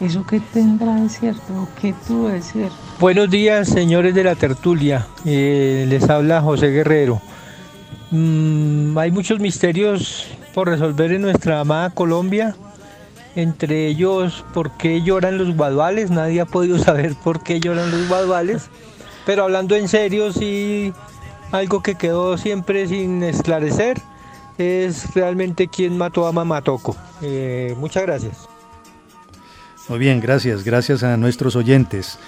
¿Eso qué tendrá de cierto qué tuvo de cierto? Buenos días, señores de la tertulia. Eh, les habla José Guerrero. Mm, hay muchos misterios por resolver en nuestra amada Colombia. Entre ellos, ¿por qué lloran los guaduales? Nadie ha podido saber por qué lloran los guaduales. Pero hablando en serio, sí, algo que quedó siempre sin esclarecer es realmente quién mató a Mamatoco. Eh, muchas gracias. Muy bien, gracias, gracias a nuestros oyentes.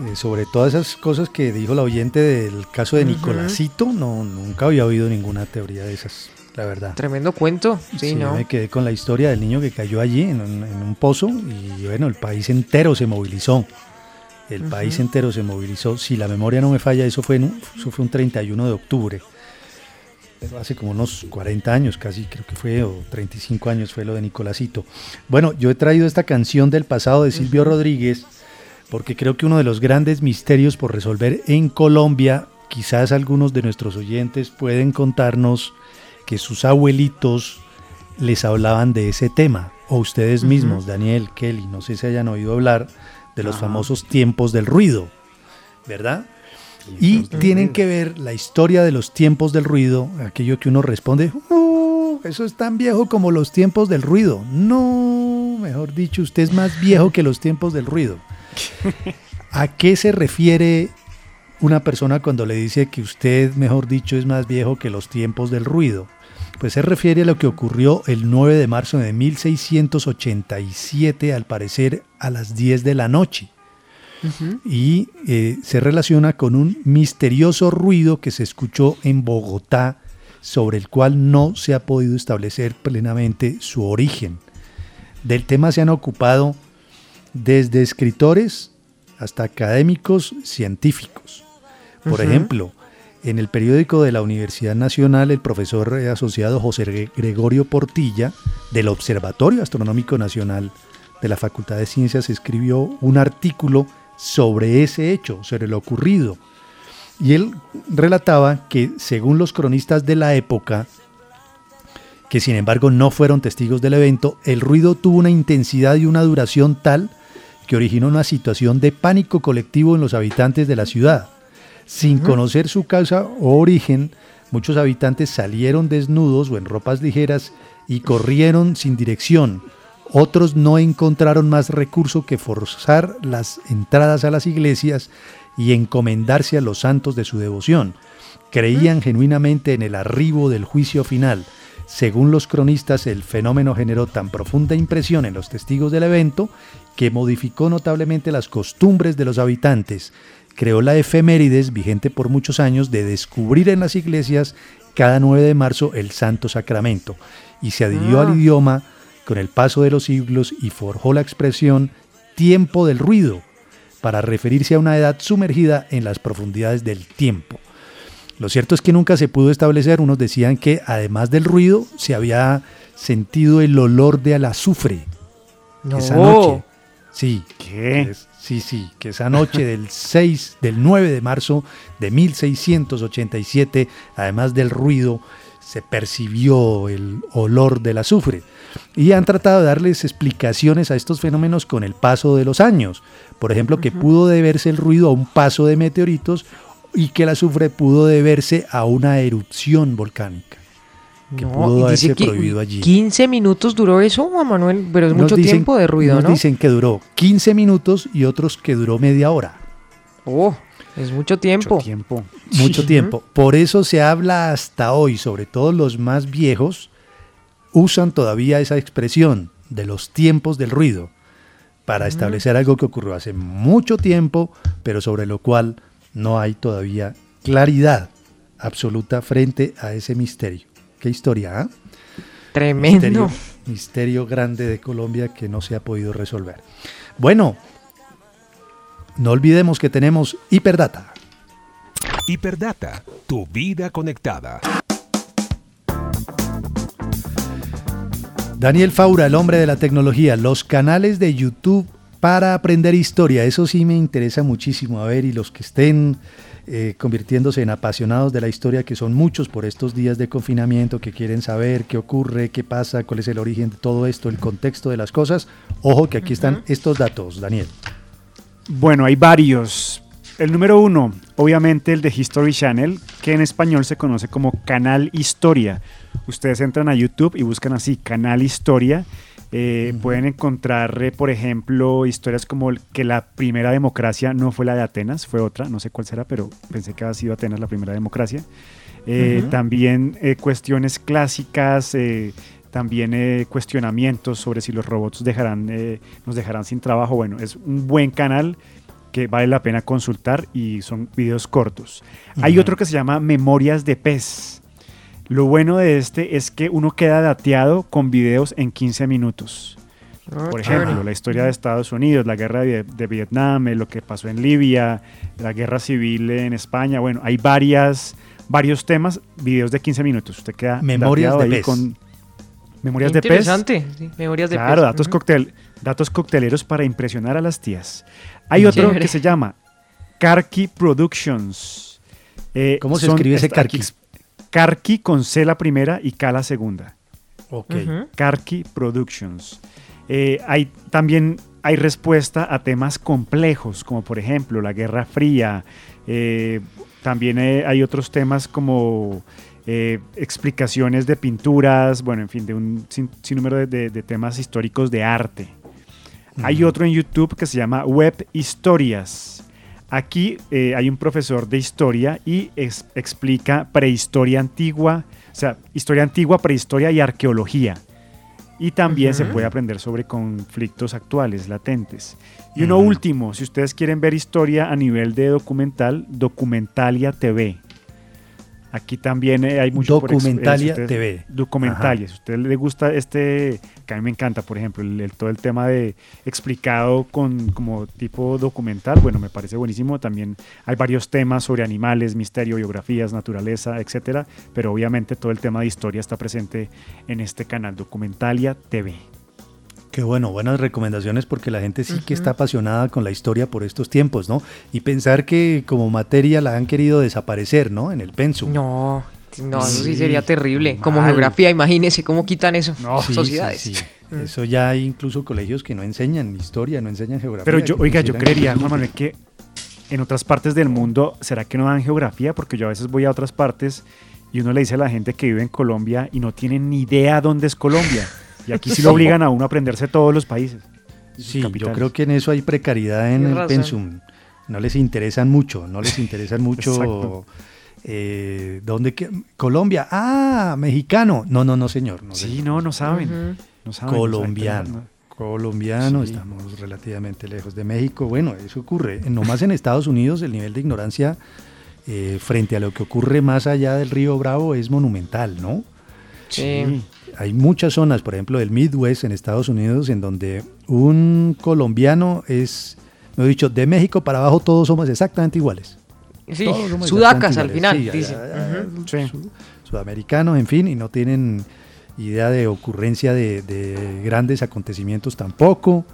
Eh, sobre todas esas cosas que dijo la oyente del caso de Ujú. Nicolásito, no, nunca había oído ninguna teoría de esas, la verdad. Tremendo cuento, sí, yo ¿no? me quedé con la historia del niño que cayó allí en un, en un pozo y bueno, el país entero se movilizó. El país entero se movilizó. Si la memoria no me falla, eso fue, en un, eso fue un 31 de octubre. Hace como unos 40 años casi, creo que fue, o 35 años fue lo de Nicolásito. Bueno, yo he traído esta canción del pasado de Silvio Rodríguez porque creo que uno de los grandes misterios por resolver en Colombia, quizás algunos de nuestros oyentes pueden contarnos que sus abuelitos les hablaban de ese tema, o ustedes mismos, Daniel, Kelly, no sé si hayan oído hablar de los Ajá. famosos tiempos del ruido, ¿verdad? Y tienen que ver la historia de los tiempos del ruido, aquello que uno responde, "Uh, eso es tan viejo como los tiempos del ruido. No, mejor dicho, usted es más viejo que los tiempos del ruido. ¿A qué se refiere una persona cuando le dice que usted, mejor dicho, es más viejo que los tiempos del ruido? Pues se refiere a lo que ocurrió el 9 de marzo de 1687, al parecer a las 10 de la noche y eh, se relaciona con un misterioso ruido que se escuchó en Bogotá, sobre el cual no se ha podido establecer plenamente su origen. Del tema se han ocupado desde escritores hasta académicos científicos. Por ejemplo, en el periódico de la Universidad Nacional, el profesor asociado José Gre- Gregorio Portilla, del Observatorio Astronómico Nacional de la Facultad de Ciencias, escribió un artículo sobre ese hecho, sobre lo ocurrido. Y él relataba que, según los cronistas de la época, que sin embargo no fueron testigos del evento, el ruido tuvo una intensidad y una duración tal que originó una situación de pánico colectivo en los habitantes de la ciudad. Sin conocer su causa o origen, muchos habitantes salieron desnudos o en ropas ligeras y corrieron sin dirección. Otros no encontraron más recurso que forzar las entradas a las iglesias y encomendarse a los santos de su devoción. Creían genuinamente en el arribo del juicio final. Según los cronistas, el fenómeno generó tan profunda impresión en los testigos del evento que modificó notablemente las costumbres de los habitantes. Creó la efemérides, vigente por muchos años, de descubrir en las iglesias cada 9 de marzo el Santo Sacramento y se adhirió Ah. al idioma con el paso de los siglos y forjó la expresión tiempo del ruido para referirse a una edad sumergida en las profundidades del tiempo. Lo cierto es que nunca se pudo establecer, unos decían que además del ruido se había sentido el olor del azufre esa No. noche. Sí, ¿Qué? es- sí, sí, que esa noche del 6, del 9 de marzo de 1687, además del ruido, se percibió el olor del azufre. Y han tratado de darles explicaciones a estos fenómenos con el paso de los años. Por ejemplo, que pudo deberse el ruido a un paso de meteoritos y que el azufre pudo deberse a una erupción volcánica que No, pudo haberse prohibido allí. 15 minutos duró eso, Juan Manuel, pero es mucho dicen- tiempo de ruido, dicen que duró 15 minutos y otros que duró media hora. Oh, es mucho tiempo. Mucho tiempo. Mucho tiempo. Por eso se habla hasta hoy, sobre todo los más viejos, usan todavía esa expresión de los tiempos del ruido para establecer algo que ocurrió hace mucho tiempo, pero sobre lo cual no hay todavía claridad absoluta frente a ese misterio. ¿Qué historia? ah? Tremendo. Misterio, misterio grande de Colombia que no se ha podido resolver. Bueno, no olvidemos que tenemos hiperdata. Hiperdata, tu vida conectada. Daniel Faura, el hombre de la tecnología, los canales de YouTube para aprender historia, eso sí me interesa muchísimo. A ver, y los que estén eh, convirtiéndose en apasionados de la historia, que son muchos por estos días de confinamiento, que quieren saber qué ocurre, qué pasa, cuál es el origen de todo esto, el contexto de las cosas. Ojo que aquí están estos datos, Daniel. Bueno, hay varios. El número uno, obviamente el de History Channel, que en español se conoce como Canal Historia. Ustedes entran a YouTube y buscan así, Canal Historia. Eh, Pueden encontrar, eh, por ejemplo, historias como que la primera democracia no fue la de Atenas, fue otra, no sé cuál será, pero pensé que había sido Atenas la primera democracia. Eh. También cuestiones clásicas, también cuestionamientos sobre si los robots dejarán, nos dejarán sin trabajo. Bueno, es un buen canal que vale la pena consultar y son videos cortos. Hay otro que se llama Memorias de Pez. Lo bueno de este es que uno queda dateado con videos en 15 minutos. Ah, Por ejemplo, la historia de Estados Unidos, la guerra de, de Vietnam, eh, lo que pasó en Libia, la guerra civil en España. Bueno, hay varias, varios temas, videos de 15 minutos. Usted queda Memorias dateado de ahí pez. con memorias de pez. Interesante, sí, memorias de Claro, pez. datos, coctel, datos cocteleros para impresionar a las tías. Hay otro Chévere. que se llama Karki Productions. Eh, ¿Cómo se escribe ese Karki? Karki con C la primera y K la segunda. Ok. Karki Productions. Eh, hay también hay respuesta a temas complejos, como por ejemplo la Guerra Fría. eh, también eh, hay otros temas como eh, explicaciones de pinturas, bueno, en fin, de un sin- sinnúmero de, de- de temas históricos de arte. Hay otro en YouTube que se llama Web Historias. Aquí eh, hay un profesor de historia y es- explica prehistoria antigua, o sea, historia antigua, prehistoria y arqueología. Y también se puede aprender sobre conflictos actuales, latentes. Y uno último, si ustedes quieren ver historia a nivel de documental, Documentalia TV. Aquí también eh, hay mucho por eh, Documentalia si ustedes- TV. Documentalia. Si a usted le gusta este, que a mí me encanta, por ejemplo, el, el- todo el tema de explicado con como tipo documental, bueno, me parece buenísimo. También hay varios temas sobre animales, misterio, biografías, naturaleza, etcétera. Pero obviamente todo el tema de historia está presente en este canal, Documentalia TV. Qué bueno, buenas recomendaciones porque la gente sí que está apasionada con la historia por estos tiempos, ¿no? Y pensar que como materia la han querido desaparecer, ¿no? En el pensum. No, no, eso sí Sí, sería terrible. Como geografía, imagínese cómo quitan eso. No, Sí, sociedades. sí, sí. Eso ya hay incluso colegios que no enseñan historia, no enseñan geografía. Pero yo, oiga, yo creería, Juan Manuel, que en otras partes del mundo, ¿será que no dan geografía? Porque yo a veces voy a otras partes y uno le dice a la gente que vive en Colombia y no tienen ni idea dónde es Colombia. Y aquí sí lo obligan a uno a aprenderse todos los países. Sí, yo creo que en eso hay precariedad en el pensum. No les interesan mucho, no les interesan mucho. Eh, ¿Dónde que- Colombia, ah, mexicano. No, no, no, señor. No, Sí, señor. no, no saben. No saben, colombiano. no saben. Colombiano, Sí. estamos relativamente lejos de México. Bueno, eso ocurre. Nomás en Estados Unidos el nivel de ignorancia eh, frente a lo que ocurre más allá del río Bravo es monumental, ¿no? Sí. Hay muchas zonas, por ejemplo, del Midwest en Estados Unidos, en donde un colombiano es, no he dicho, de México para abajo todos somos exactamente iguales. Sí, somos sudacas exactamente al final. Sí, allá- sudamericanos, en fin, y no tienen idea de ocurrencia de, de grandes acontecimientos tampoco.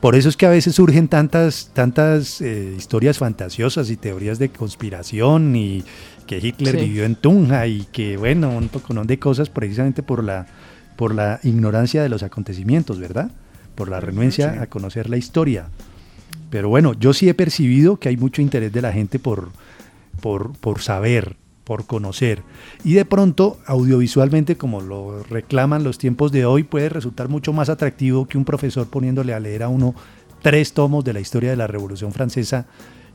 Por eso es que a veces surgen tantas, tantas eh, historias fantasiosas y teorías de conspiración y que Hitler Sí. vivió en Tunja y que, bueno, un poco de cosas precisamente por la, por la ignorancia de los acontecimientos, ¿verdad? Por la renuencia sí. a conocer la historia. Pero bueno, yo sí he percibido que hay mucho interés de la gente por, por, por saber, por conocer. Y de pronto, audiovisualmente, como lo reclaman los tiempos de hoy, puede resultar mucho más atractivo que un profesor poniéndole a leer a uno tres tomos de la historia de la Revolución Francesa,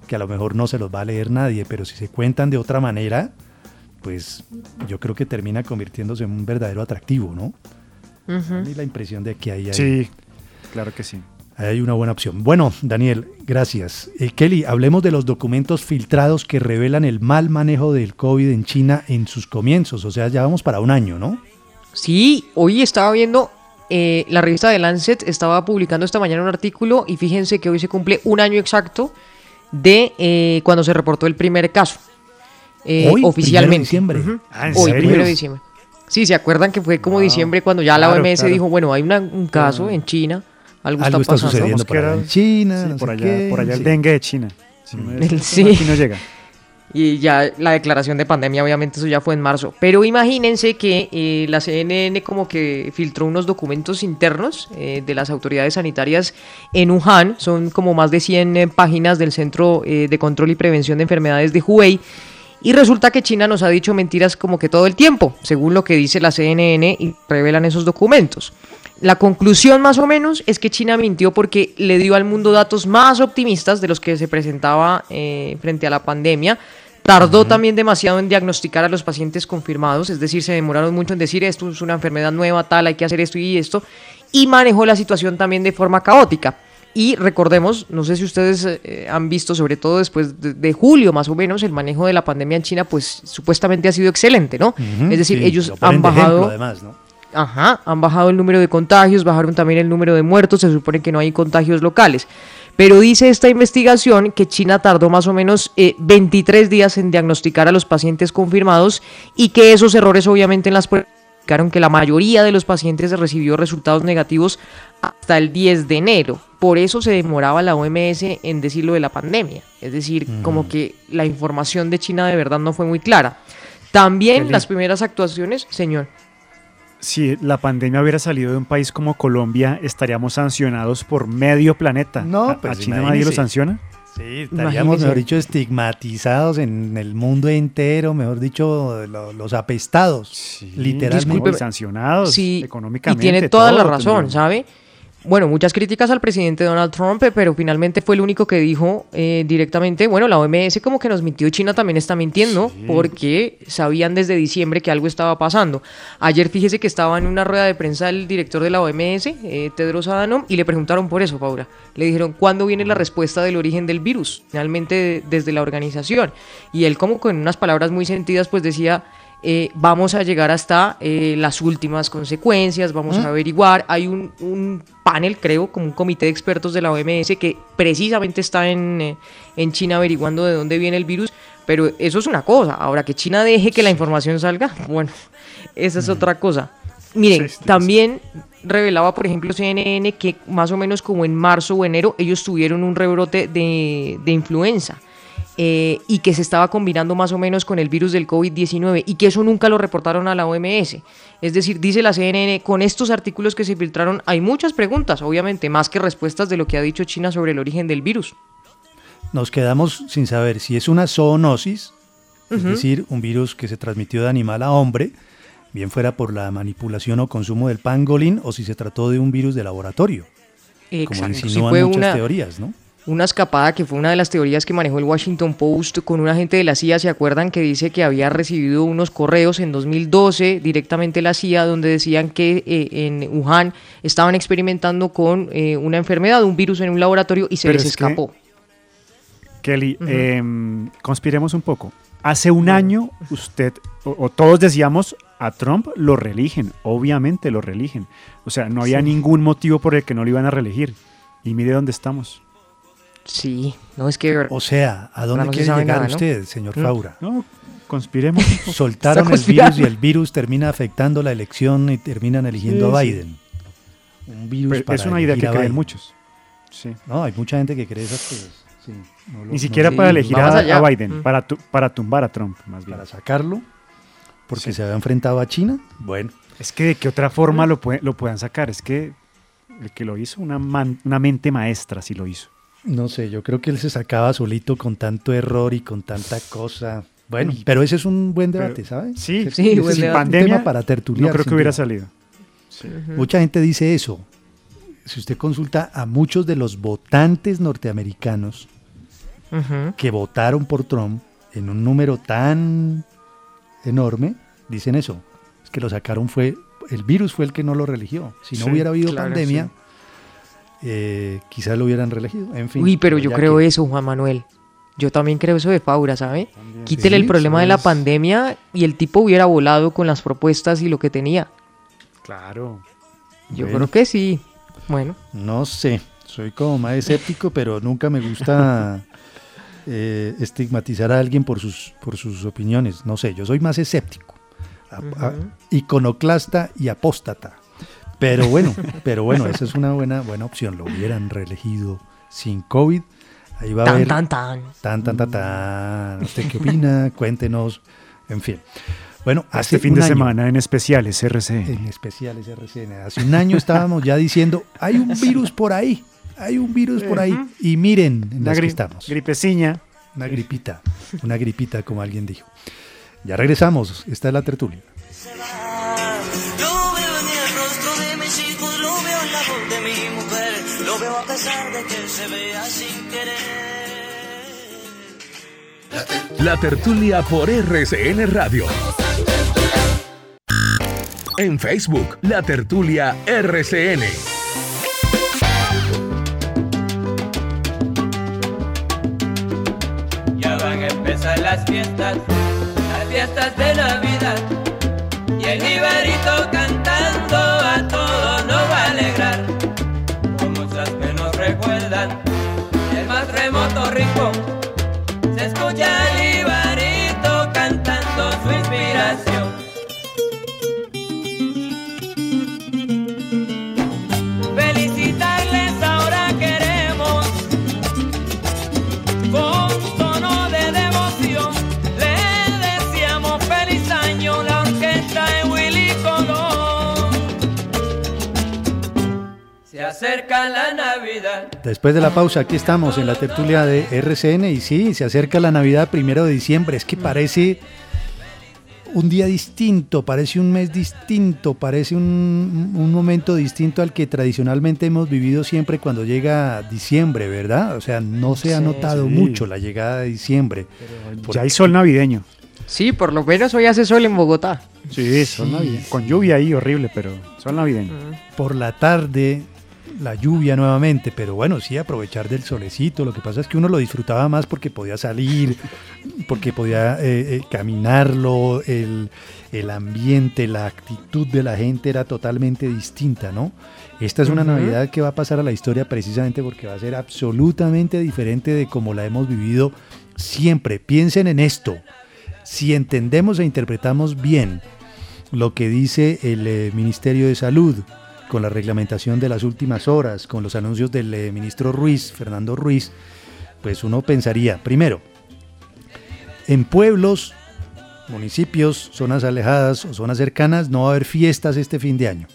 que a lo mejor no se los va a leer nadie, pero si se cuentan de otra manera, pues yo creo que termina convirtiéndose en un verdadero atractivo, ¿no? A mí la impresión de que ahí hay, Sí, claro que sí. ahí hay una buena opción. Bueno, Daniel, gracias. Eh, Kelly, hablemos de los documentos filtrados que revelan el mal manejo del COVID en China en sus comienzos. O sea, ya vamos para un año, ¿no? Sí, hoy estaba viendo, eh, la revista de Lancet estaba publicando esta mañana un artículo y fíjense que hoy se cumple un año exacto de eh, cuando se reportó el primer caso. eh, Hoy, oficialmente. primero de diciembre. Ujú. Ah, ¿en Hoy, serio? primero de diciembre. Sí, ¿se acuerdan que fue como diciembre cuando ya la Claro, OMS claro. dijo, bueno, hay una- un caso en China, algo, Algo está está pasando? sucediendo por que allá era- en China. Sí, no por sé allá, qué, por allá el sí. dengue de China. Sí, Sí. No llega. Y ya la declaración de pandemia, obviamente, eso ya fue en marzo. Pero imagínense que eh, la CNN como que filtró unos documentos internos eh, de las autoridades sanitarias en Wuhan. Son como más de 100 eh, páginas del Centro de Control y Prevención de Enfermedades de Hubei. Y resulta que China nos ha dicho mentiras como que todo el tiempo, según lo que dice la CNN y revelan esos documentos. La conclusión más o menos es que China mintió porque le dio al mundo datos más optimistas de los que se presentaba frente a la pandemia. Tardó también demasiado en diagnosticar a los pacientes confirmados, es decir, se demoraron mucho en decir esto es una enfermedad nueva, tal, hay que hacer esto y esto, y manejó la situación también de forma caótica. Y recordemos, no sé si ustedes eh, han visto, sobre todo después de, de julio más o menos, el manejo de la pandemia en China, pues supuestamente ha sido excelente, ¿no? Ujú, es decir, sí, ellos han de ejemplo, bajado... además, ¿no? Ajá, han bajado el número de contagios, bajaron también el número de muertos, se supone que no hay contagios locales. Pero dice esta investigación que China tardó más o menos eh, 23 días en diagnosticar a los pacientes confirmados y que esos errores obviamente en las pruebas indicaron que la mayoría de los pacientes recibió resultados negativos hasta el 10 de enero. Por eso se demoraba la OMS en decir lo de la pandemia. Es decir, como que la información de China de verdad no fue muy clara. También las primeras actuaciones, señor. Si la pandemia hubiera salido de un país como Colombia, estaríamos sancionados por medio planeta. No, ¿A- pues ¿A China nadie lo sanciona? Sí, estaríamos, mejor dicho, estigmatizados en el mundo entero, mejor dicho, lo- los apestados, literalmente. Discúlpeme. sancionados Sí, económicamente. Y tiene toda la razón. ¿sabe? Bueno, muchas críticas al presidente Donald Trump, pero finalmente fue el único que dijo eh, directamente, bueno, la OMS como que nos mintió, China también está mintiendo, porque sabían desde diciembre que algo estaba pasando. Ayer fíjese que estaba en una rueda de prensa el director de la OMS, eh, Tedros Adhanom, y le preguntaron por eso, Paula. Le dijeron, ¿cuándo viene la respuesta del origen del virus? Finalmente de- desde la organización. Y él como con unas palabras muy sentidas, pues decía... eh, vamos a llegar hasta eh, las últimas consecuencias, vamos ¿Mm? a averiguar. Hay un, un panel, creo, como un comité de expertos de la OMS que precisamente está en, eh, en China averiguando de dónde viene el virus. Pero eso es una cosa. Ahora que China deje que la información salga, bueno, esa es otra cosa. Miren, también revelaba, por ejemplo, CNN que más o menos como en marzo o enero ellos tuvieron un rebrote de, de influenza eh, y que se estaba combinando más o menos con el virus del COVID-19 y que eso nunca lo reportaron a la OMS. Es decir, dice la CNN, con estos artículos que se filtraron hay muchas preguntas, obviamente, más que respuestas de lo que ha dicho China sobre el origen del virus. Nos quedamos sin saber si es una zoonosis, es decir, un virus que se transmitió de animal a hombre, bien fuera por la manipulación o consumo del pangolín, o si se trató de un virus de laboratorio, como Exacto, insinúan fue muchas una- teorías, ¿no? Una escapada que fue una de las teorías que manejó el Washington Post con un agente de la CIA, ¿se acuerdan? Que dice que había recibido unos correos en 2012 directamente la CIA donde decían que eh, en Wuhan estaban experimentando con eh, una enfermedad, un virus en un laboratorio y se Pero les es que- escapó. Kelly, em, conspiremos un poco. Hace un año usted, o, o todos decíamos, a Trump lo reeligen, obviamente lo reeligen. O sea, no había Sí. ningún motivo por el que no lo iban a reelegir. Y mire dónde estamos. Sí, no es que... O sea, ¿a dónde no quiere llegar nada, ¿no? usted, señor Mm, Faura? No, conspiremos. Soltaron el virus y el virus termina afectando la elección y terminan eligiendo Sí, a sí. Biden. Un virus Pero para es una idea que creen muchos. Sí. No, hay mucha gente que cree esas cosas. Sí, no lo- Ni siquiera para elegir a, Biden, Mm. para, tu- para tumbar a Trump, más bien. Para sacarlo, porque Sí. se había enfrentado a China. Bueno, Es que de qué otra forma lo, pue- lo puedan sacar. Es que el que lo hizo, una, man- una mente maestra sí lo hizo. No sé, yo creo que él se sacaba solito con tanto error y con tanta cosa. Bueno, pero ese es un buen debate, ¿sabes? Sí, sí, ese buen es un debate. pandemia tema para tertuliar. no creo que sin hubiera duda. salido. Mucha gente dice eso. Si usted consulta a muchos de los votantes norteamericanos que votaron por Trump en un número tan enorme, dicen eso. Es que lo sacaron fue, el virus fue el que no lo religió. Si no Sí, hubiera habido claro, pandemia, eh, quizás lo hubieran reelegido. En fin. Uy, pero yo creo que- eso, Juan Manuel. Yo también creo eso de Faura, ¿sabe? Quítele Sí, el problema de la pandemia y el tipo hubiera volado con las propuestas y lo que tenía. Claro. Yo Bueno. creo que sí. Bueno, No sé, soy como más escéptico, pero nunca me gusta eh, estigmatizar a alguien por sus, por sus opiniones. No sé, yo soy más escéptico, a- a- Ujú. iconoclasta y apóstata. Pero bueno, pero bueno, esa es una buena, buena opción. Lo hubieran reelegido sin COVID. Ahí va a tan, haber tan, tan. tan, tan, tan, tan. ¿Usted qué opina? Cuéntenos. En fin. Bueno, hace Este fin un de año- semana en especiales RC. en especiales RCN. Hace un año estábamos ya diciendo, hay un virus por ahí, hay un virus por ahí. Y miren en las que estamos. gripeciña. Una gripita, una gripita, como alguien dijo. Ya regresamos, esta es la tertulia. Mi mujer, lo veo a pesar de que se vea sin querer. La tertulia por RCN Radio. En Facebook, La Tertulia RCN. Ya van a empezar las fiestas, las fiestas de Navidad. Y el Ibarito cantando Después de la pausa, aquí estamos en la tertulia de RCN y sí, se acerca la Navidad primero de diciembre. Es que parece un día distinto, parece un mes distinto, parece un, un momento distinto al que tradicionalmente hemos vivido siempre cuando llega diciembre, ¿verdad? O sea, no se ha Sí, notado sí. mucho la llegada de diciembre. Ya hay sol navideño. Sí, por lo menos hoy hace sol en Bogotá. Sí, sol navideño. Con lluvia ahí, horrible, pero sol navideño. Por la tarde, la lluvia nuevamente, pero bueno, sí, aprovechar del solecito. Lo que pasa es que uno lo disfrutaba más porque podía salir, porque podía eh, eh, caminarlo, el, el ambiente, la actitud de la gente era totalmente distinta, ¿no? Esta es una Ujú. Navidad que va a pasar a la historia precisamente porque va a ser absolutamente diferente de como la hemos vivido siempre. Piensen en esto. Si entendemos e interpretamos bien lo que dice el eh, Ministerio de Salud con la reglamentación de las últimas horas, con los anuncios del eh, ministro Ruiz, Fernando Ruiz, pues uno pensaría, primero, en pueblos, municipios, zonas alejadas o zonas cercanas, no va a haber fiestas este fin de año.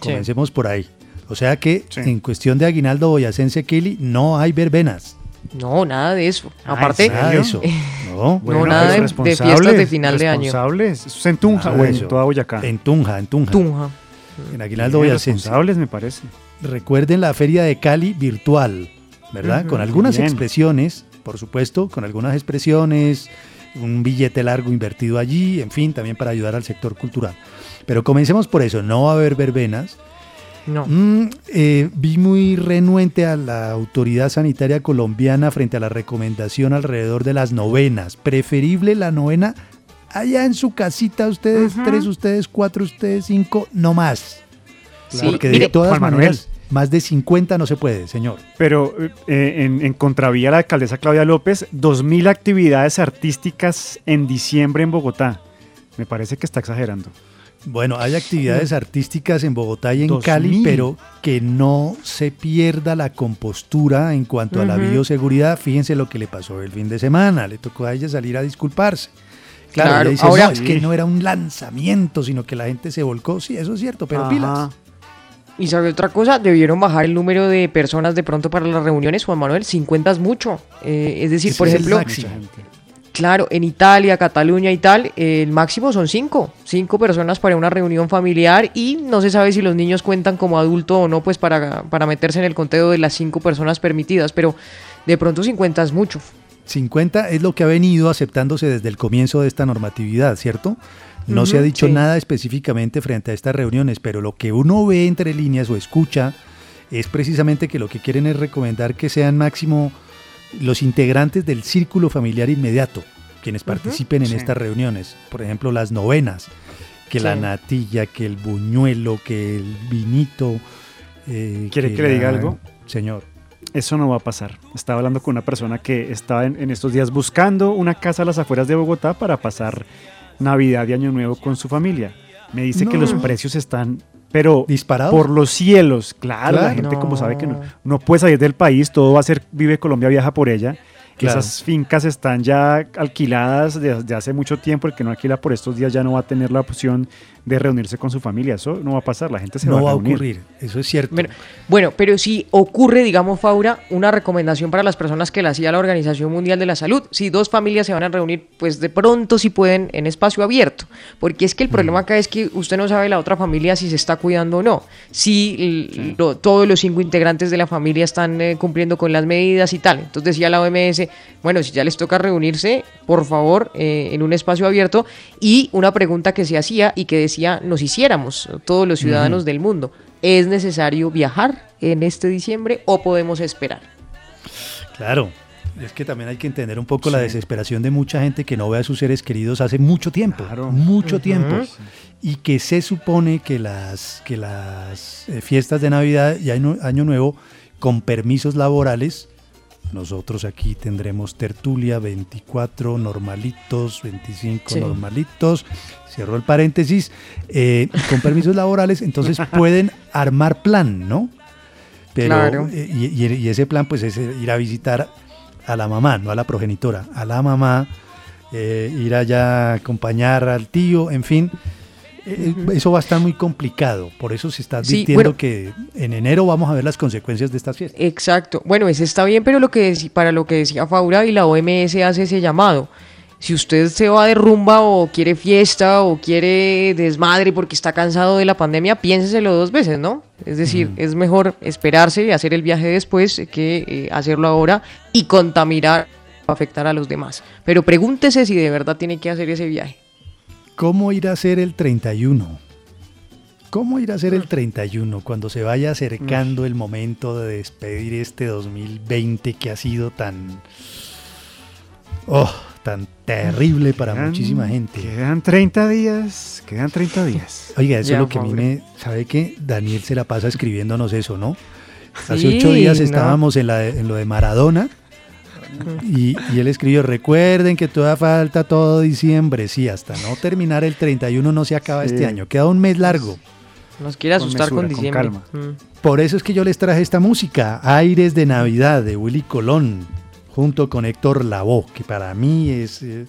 Comencemos por ahí. O sea que en cuestión de aguinaldo boyacense Kili no hay verbenas. No, nada de eso. Aparte, nada de eso. No, no nada de, de fiestas de final de año. Responsables. Eso es en Tunja o en toda Boyacá. En Tunja, en Tunja. Tunja. En Aguinaldo Boyacense. responsables, me parece. Recuerden la feria de Cali virtual, ¿verdad? Con algunas bien. expresiones, por supuesto, con algunas expresiones, un billete largo invertido allí, en fin, también para ayudar al sector cultural. Pero comencemos por eso, no va a haber verbenas. No. Mm, eh, vi muy renuente a la autoridad sanitaria colombiana frente a la recomendación alrededor de las novenas. Preferible la novena allá en su casita, ustedes tres, ustedes cuatro, ustedes cinco, no más. Porque de mire, todas Juan Manuel. maneras, más de 50 no se puede, señor. Pero eh, en, en contravía la alcaldesa Claudia López, 2.000 actividades artísticas en diciembre en Bogotá. Me parece que está exagerando. Bueno, hay actividades artísticas en Bogotá y en Cali, pero que no se pierda la compostura en cuanto a la bioseguridad. Fíjense lo que le pasó el fin de semana. Le tocó a ella salir a disculparse. Claro, ahora- no, es que no era un lanzamiento, sino que la gente se volcó. Sí, eso es cierto, pero Ajá. pilas. Y sabe otra cosa, debieron bajar el número de personas de pronto para las reuniones, Juan Manuel, 50 es mucho. Eh, es decir, por es ejemplo, claro, en Italia, Cataluña y tal, eh, el máximo son 5, 5 personas para una reunión familiar y no se sabe si los niños cuentan como adulto o no, pues para, para meterse en el conteo de las 5 personas permitidas, pero de pronto 50 es mucho. 50 es lo que ha venido aceptándose desde el comienzo de esta normatividad, ¿cierto? No se ha dicho sí. nada específicamente frente a estas reuniones, pero lo que uno ve entre líneas o escucha es precisamente que lo que quieren es recomendar que sean máximo los integrantes del círculo familiar inmediato quienes participen en sí. estas reuniones. Por ejemplo, las novenas, que la natilla, que el buñuelo, que el vinito. eh, ¿Quiere que le diga la- algo? Señor. Eso no va a pasar. Estaba hablando con una persona que estaba en, en estos días buscando una casa a las afueras de Bogotá para pasar Navidad y Año Nuevo con su familia. Me dice que los precios están, pero ¿Disparados? por los cielos. Claro, la gente como sabe que no, No. no puede salir del país, todo va a ser Vive Colombia Viaja por ella. Claro. Esas fincas están ya alquiladas desde hace mucho tiempo. El que no alquila por estos días ya no va a tener la opción de reunirse con su familia. Eso no va a pasar. La gente se No va va a a reunir. ocurrir, eso es cierto. Bueno, bueno, pero si ocurre, digamos, Faura, una recomendación para las personas que la hacía la Organización Mundial de la Salud. Si dos familias se van a reunir, pues de pronto sí pueden en espacio abierto. Porque es que el problema acá es que usted no sabe la otra familia si se está cuidando o no. Si lo- todos los cinco integrantes de la familia están eh, cumpliendo con las medidas y tal. Entonces decía la OMS, bueno, si ya les toca reunirse, por favor, eh, en un espacio abierto. Y una pregunta que se hacía y que decía nos hiciéramos, todos los ciudadanos del mundo. ¿Es necesario viajar en este diciembre o podemos esperar? Claro, es que también hay que entender un poco la desesperación de mucha gente que no ve a sus seres queridos hace mucho tiempo, mucho tiempo, y que se supone que las, que las eh, fiestas de Navidad y Año, Año Nuevo, con permisos laborales, nosotros aquí tendremos tertulia 24 normalitos, 25 Sí. normalitos, cierro el paréntesis, eh, con permisos laborales, entonces pueden armar plan, ¿no? Pero, Claro. eh, y, ese plan pues es eh, ir a visitar a la mamá, no a la progenitora, a la mamá, eh, ir allá a acompañar al tío, en fin. Eh, eso va a estar muy complicado. Por eso se está Sí, advirtiendo bueno. que en enero vamos a ver las consecuencias de estas fiestas. Exacto. Bueno, ese está bien, pero lo que para lo que decía Faura y la OMS hace ese llamado. Si usted se va de rumba o quiere fiesta o quiere desmadre porque está cansado de la pandemia, piénseselo dos veces, ¿no? Es decir, es mejor esperarse y hacer el viaje después que eh, hacerlo ahora y contaminar afectar a los demás. Pero pregúntese si de verdad tiene que hacer ese viaje. ¿Cómo ir a ser el 31? ¿Cómo ir a ser el 31 cuando se vaya acercando el momento de despedir este 2020 que ha sido tan... Oh, tan terrible para Quedan- muchísima gente? Quedan 30 días, quedan 30 días. Oiga, eso Ya, es lo que a mí me... ¿Sabe qué? Daniel se la pasa escribiéndonos eso, ¿no? Hace Sí, ocho días no. estábamos en, la, en lo de Maradona y, y él escribió, recuerden que todavía falta todo diciembre, sí, hasta no terminar el 31 no se acaba Sí. este año, queda un mes largo. Nos quiere Con asustar con, mesura, con diciembre. calma. Mm. Por eso es que yo les traje esta música, Aires de Navidad de Willy Colón, junto con Héctor Lavoe, que para mí es eh,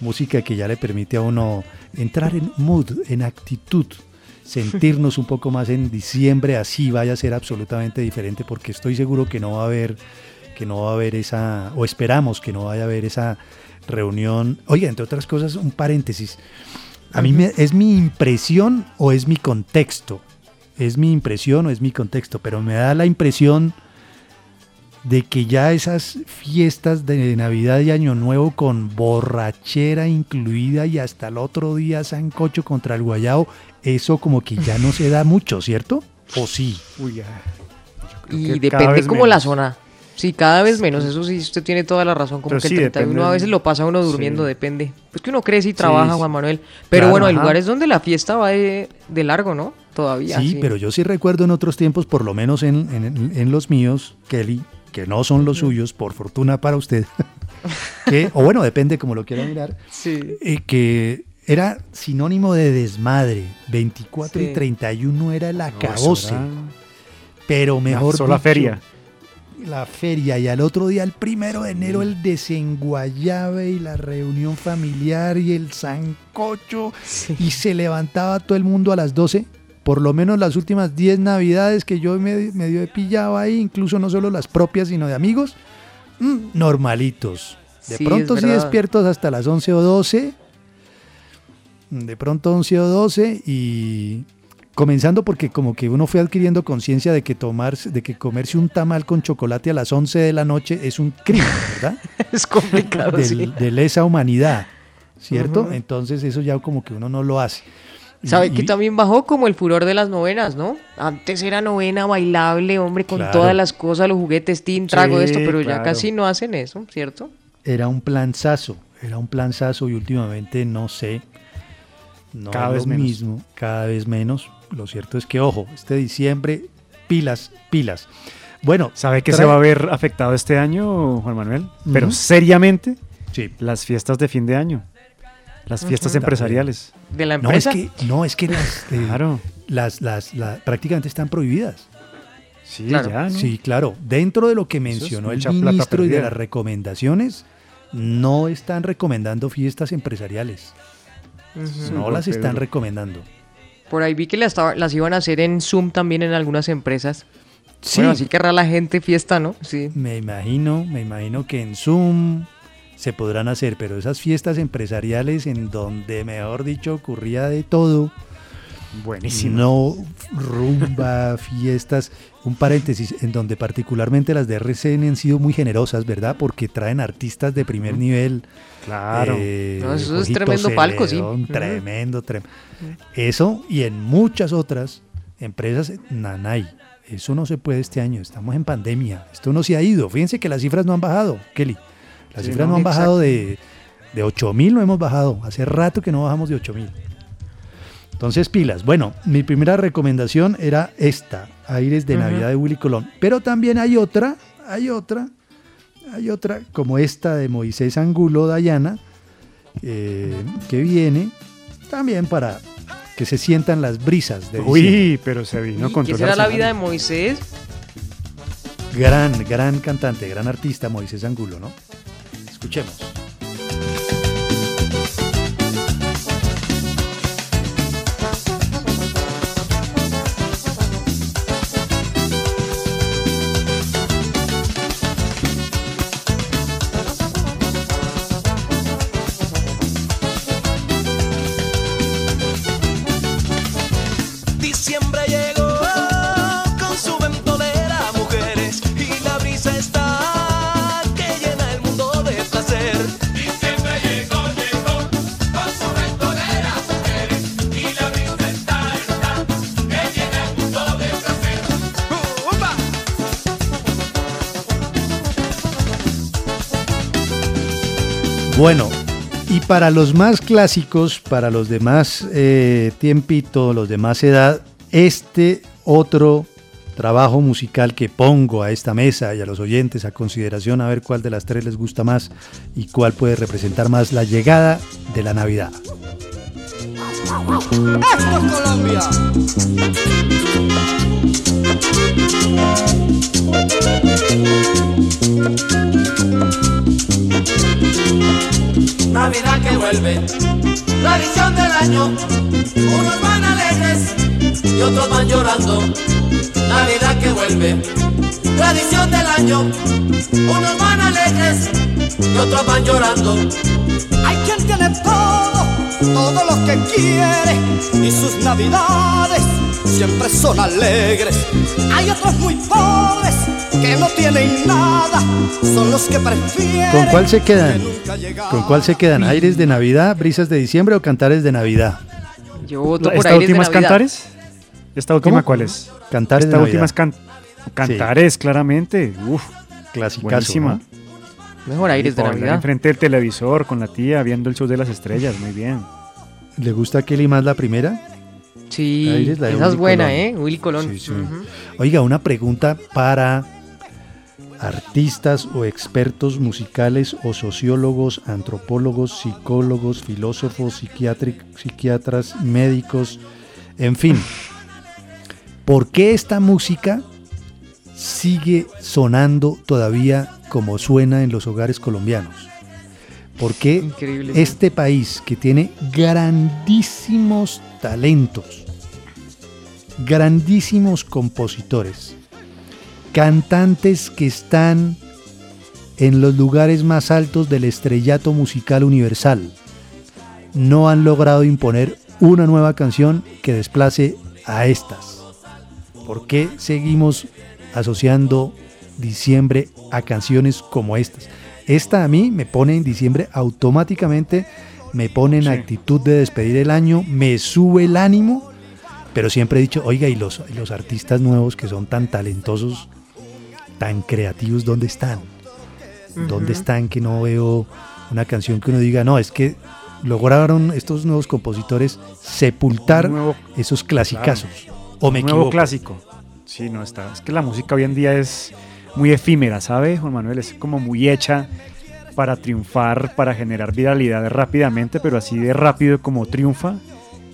música que ya le permite a uno entrar en mood, en actitud, sentirnos un poco más en diciembre, así vaya a ser absolutamente diferente, porque estoy seguro que no va a haber, que no va a haber esa, o esperamos que no vaya a haber esa reunión. Oiga, entre otras cosas, un paréntesis. A mí me- es mi impresión o es mi contexto. Es mi impresión o es mi contexto, pero me da la impresión de que ya esas fiestas de Navidad y Año Nuevo con borrachera incluida y hasta el otro día sancocho contra el guayao, eso como que ya no se da mucho, ¿cierto? ¿O sí? Uy, ya. Y depende como la zona. Sí, cada vez menos, eso sí, usted tiene toda la razón. Como Pero que sí, el 31 a veces lo pasa uno durmiendo, sí. depende. Pues que uno crece y trabaja, sí. Juan Manuel. Pero Claro, bueno, hay ajá. lugares donde la fiesta va de, de largo, ¿no? Todavía. Sí, pero yo sí recuerdo en otros tiempos, por lo menos en, en- en los míos, Kelly, que no son los suyos, por fortuna para usted, que, o bueno, depende como lo quiera mirar, Sí. eh, que era sinónimo de desmadre. 24 y Sí. 31 era el acabose. pero mejor sola dicho, feria. La feria y al otro día, el primero de enero, el desenguayabe y la reunión familiar y el sancocho. Y se levantaba todo el mundo a las 12. Por lo menos las últimas 10 navidades que yo me, medio he pillado ahí, incluso no solo las propias, sino de amigos, mm, normalitos. De Sí, pronto sí despiertos hasta las 11 o 12. De pronto 11 o 12 y comenzando porque como que uno fue adquiriendo conciencia de que tomarse, de que comerse un tamal con chocolate a las 11 de la noche es un crimen, ¿verdad? es complicado, sí. de lesa humanidad, ¿cierto? Entonces eso ya como que uno no lo hace. Y- ¿Sabe y- que también bajó como el furor de las novenas, no? Antes era novena bailable, hombre, con Claro. todas las cosas, los juguetes, tin, trago, Sí, esto, pero ya casi no hacen eso, ¿cierto? Era un planzazo, era un planzazo y últimamente no sé, no Cada vez lo menos. mismo, cada vez menos. Lo cierto es que, ojo, este diciembre, pilas, pilas. Bueno, ¿Sabe que trae- se va a ver afectado este año, Juan Manuel? Pero seriamente, Sí. las fiestas de fin de año, las fiestas Ujú. empresariales. De la No, es empresa. que, no, es que las, eh, Claro. las, las, la- prácticamente están prohibidas. Sí, Claro. ya, ¿no? Sí, claro. Dentro de lo que es mencionó el ministro y de las recomendaciones, no están recomendando fiestas empresariales. No las están recomendando. Por ahí vi que las, iban a hacer en Zoom también en algunas empresas. Sí. Bueno, así querrá la gente fiesta, ¿no? Sí. Me imagino, me imagino que en Zoom se podrán hacer, pero esas fiestas empresariales en donde, mejor dicho, ocurría de todo. Buenísimo. No rumba, fiestas, un paréntesis, en donde particularmente las de RCN han sido muy generosas, ¿verdad? Porque traen artistas de primer nivel. Claro. eh, No, eso es tremendo palco, sí. Tremendo, tremendo. Eso y en muchas otras empresas, nanay. Eso no se puede este año, estamos en pandemia. Esto no se ha ido. Fíjense que las cifras no han bajado, Kelly. Las Sí, cifras no, no, han bajado de, de 8 mil, no hemos bajado. Hace rato que no bajamos de 8 mil. Entonces, pilas. Bueno, mi primera recomendación era esta, Aires de. Navidad de Willy Colón. Pero también hay otra, hay otra, hay otra, como esta de Moisés Angulo Dayana, eh, que viene también para que se sientan las brisas de diciembre. Uy, pero se vino ¿Y con ¿Qué será la vida de Moisés? Gran, gran cantante, gran artista Moisés Angulo, ¿no? Escuchemos. Bueno, y para los más clásicos, para los de más eh, tiempito, los de más edad, este otro trabajo musical que pongo a esta mesa y a los oyentes a consideración a ver cuál de las tres les gusta más y cuál puede representar más la llegada de la Navidad. Esto es Colombia. Navidad que vuelve, tradición del año. Unos van alegres y otros van llorando. Navidad que vuelve, tradición del año. Unos van alegres y otros van llorando. Hay quien tiene todo, todo lo que quiere y sus navidades siempre son alegres. Hay otros muy pobres que no tienen nada, son los que prefieren. ¿Con cuál se quedan? ¿Con cuál se quedan? ¿Aires de Navidad, brisas de diciembre o cantares de Navidad? Yo voto por ¿Esta aires de última es Navidad. Cantares? ¿Esta última ¿Cómo? cuál es? Cantares de Esta última Navidad. es can- Cantares, claramente. Uf, Clasicazo, buenísima. ¿no? Mejor aires de Navidad. Enfrente del televisor, con la tía, viendo el show de las estrellas. Muy bien. ¿Le gusta a Kelly más la primera? Sí, la esa es buena, Colón. ¿eh? Willy Colón. Sí, sí. Ujú. Oiga, una pregunta para artistas o expertos musicales o sociólogos, antropólogos, psicólogos, filósofos, psiquiatras, médicos, en fin. ¿Por qué esta música sigue sonando todavía como suena en los hogares colombianos? ¿Por qué Increíble, sí. este país que tiene grandísimos talentos, grandísimos compositores, cantantes que están en los lugares más altos del estrellato musical universal, no han logrado imponer una nueva canción que desplace a estas. ¿Por qué seguimos asociando diciembre a canciones como estas? Esta a mí me pone en diciembre automáticamente, me pone en actitud de despedir el año, me sube el ánimo, pero siempre he dicho, oiga, y los, los artistas nuevos que son tan talentosos, tan creativos, ¿dónde están? ¿Dónde están que no veo una canción que uno diga, no, es que lograron estos nuevos compositores sepultar nuevo- esos clasicazos? ¿O me Un nuevo equivoco? clásico. Sí, no está. Es que la música hoy en día es muy efímera, ¿sabe, Juan Manuel? Es como muy hecha para triunfar, para generar viralidad rápidamente, pero así de rápido como triunfa,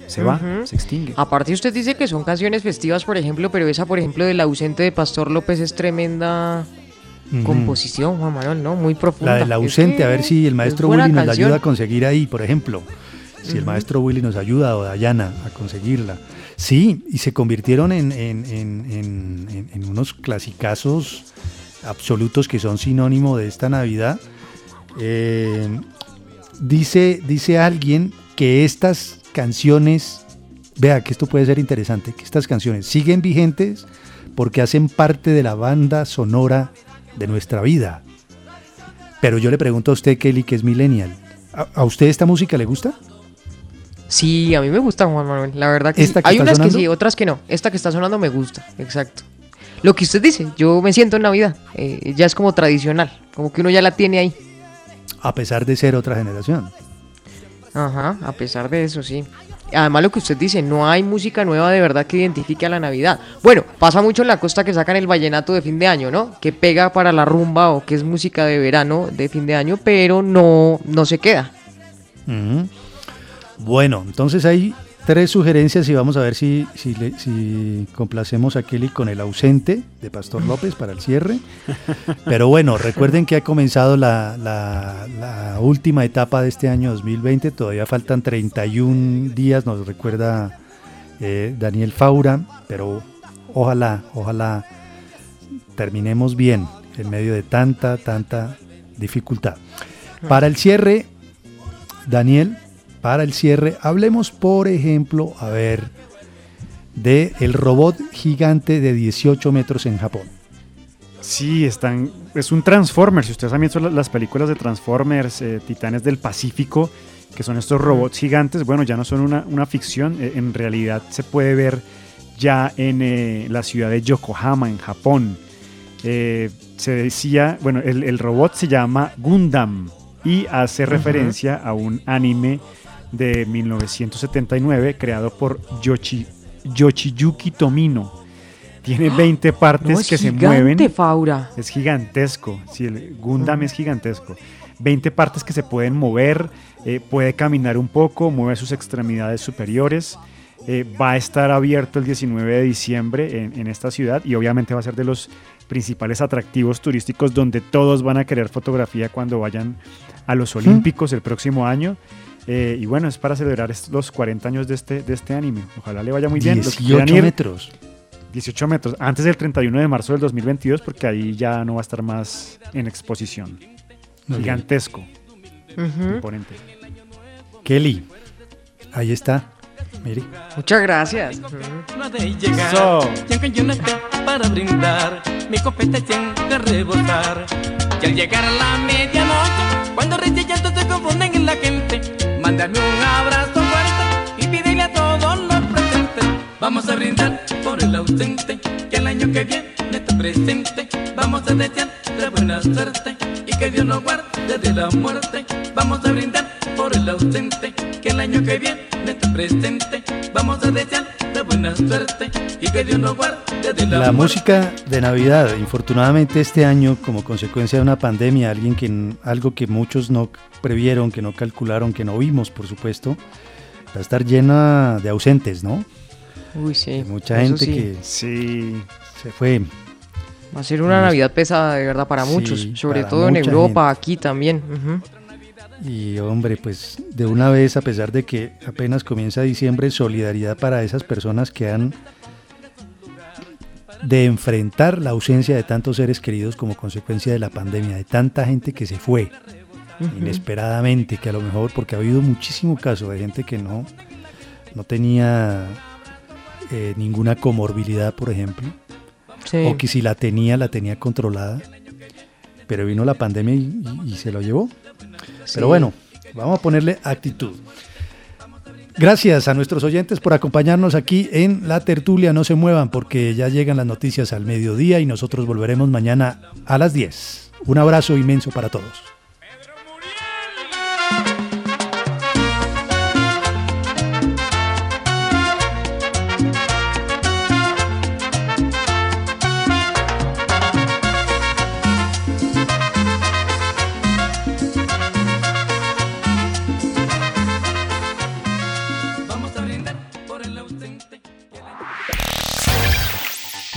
se va, se extingue. Aparte usted dice que son canciones festivas, por ejemplo, pero esa, por ejemplo, del ausente de Pastor López es tremenda composición, Juan Manuel, ¿no? Muy profunda. La del Es ausente, que a ver si el es maestro Willy nos canción. ayuda a conseguir ahí, por ejemplo. Si el maestro Willy nos ayuda o Dayana a conseguirla. Sí, y se convirtieron en, en- en- en- unos clasicazos absolutos que son sinónimo de esta Navidad. Eh, dice, dice alguien que estas canciones, vea que esto puede ser interesante, que estas canciones siguen vigentes porque hacen parte de la banda sonora de nuestra vida. Pero yo le pregunto a usted, Kelly, que es millennial, ¿a, a usted esta música le gusta? Sí, a mí me gusta Juan Manuel, la verdad que sí. ¿Esta que Hay unas sonando? que sí, otras que no. Esta que está sonando me gusta, exacto. Lo que usted dice, yo me siento en Navidad, eh, ya es como tradicional, como que uno ya la tiene ahí. A pesar de ser otra generación. Ajá, a pesar de eso, sí. Además lo que usted dice, no hay música nueva de verdad que identifique a la Navidad. Bueno, pasa mucho en la costa que sacan el vallenato de fin de año, ¿no? Que pega para la rumba o que es música de verano de fin de año, pero no, no se queda. Bueno, entonces hay tres sugerencias y vamos a ver si, si, le- si complacemos a Kelly con el ausente de Pastor López para el cierre. Pero bueno, recuerden que ha comenzado la, la- la última etapa de este año 2020, todavía faltan 31 días, nos recuerda eh, Daniel Faura, pero ojalá, ojalá terminemos bien en medio de tanta, tanta dificultad. Para el cierre, Daniel, para el cierre, hablemos, por ejemplo, a ver, de el robot gigante de 18 metros en Japón. Sí, están, es un Transformers. Si ustedes han visto la- las películas de Transformers, eh, Titanes del Pacífico, que son estos robots gigantes, bueno, ya no son una, una ficción, eh, en realidad se puede ver ya en eh, la ciudad de Yokohama, en Japón. Se decía, bueno, el, el robot se llama Gundam y hace referencia a un anime de 1979 creado por Yoshi, Yoshiyuki Tomino. Tiene 20 partes. No, es que se mueven. Faura. Es gigantesco. Sí, el Gundam es gigantesco. 20 partes que se pueden mover, eh, puede caminar un poco, mueve sus extremidades superiores. eh, va a estar abierto el 19 de diciembre en, en esta ciudad y obviamente va a ser de los principales atractivos turísticos donde todos van a querer fotografía cuando vayan a los Olímpicos el próximo año. Eh, y bueno, es para celebrar los 40 años de este, de este anime. Ojalá le vaya muy bien. Los que quieran 18 ir, metros. 18 metros, antes del 31 de marzo del 2022, porque ahí ya no va a estar más en exposición. Muy bien. Gigantesco. Ujú. Imponente. Kelly, ahí está. Mire. Muchas gracias. De llegar. So. Para brindar, mi copeta que rebotar. Y al llegar a la medianoche, cuando reyes llanto se confunden en la gente, mándame un abrazo fuerte y pídele a todos los presentes. Vamos a brindar por el ausente, que el año que viene esté presente. Vamos a desear de buena suerte y que Dios nos guarde de la muerte. Vamos a brindar por el ausente, que el año que viene esté presente. Vamos a desear de buena suerte y que Dios nos guarde de la, La muerte. música de Navidad, infortunadamente este año, como consecuencia de una pandemia, alguien que, algo que muchos no previeron, que no calcularon, que no vimos, por supuesto, va a estar llena de ausentes, ¿no? Uy, sí. Mucha eso gente sí. que Sí. se fue. Va a ser una Navidad pesada, de verdad, para Sí, muchos. Sobre para todo en Europa, aquí también. Y hombre, pues de una vez, a pesar de que apenas comienza diciembre, solidaridad para esas personas que han de enfrentar la ausencia de tantos seres queridos como consecuencia de la pandemia, de tanta gente que se fue inesperadamente, que a lo mejor, porque ha habido muchísimo caso de gente que no, no tenía eh, ninguna comorbilidad, por ejemplo, Sí. o que si la tenía, la tenía controlada, pero vino la pandemia y, y- y se lo llevó. Pero bueno, vamos a ponerle actitud. Gracias a nuestros oyentes por acompañarnos aquí en la tertulia. No se muevan porque ya llegan las noticias al mediodía y nosotros volveremos mañana a las 10. Un abrazo inmenso para todos.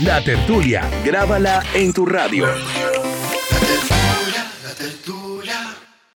La tertulia, grábala en tu radio.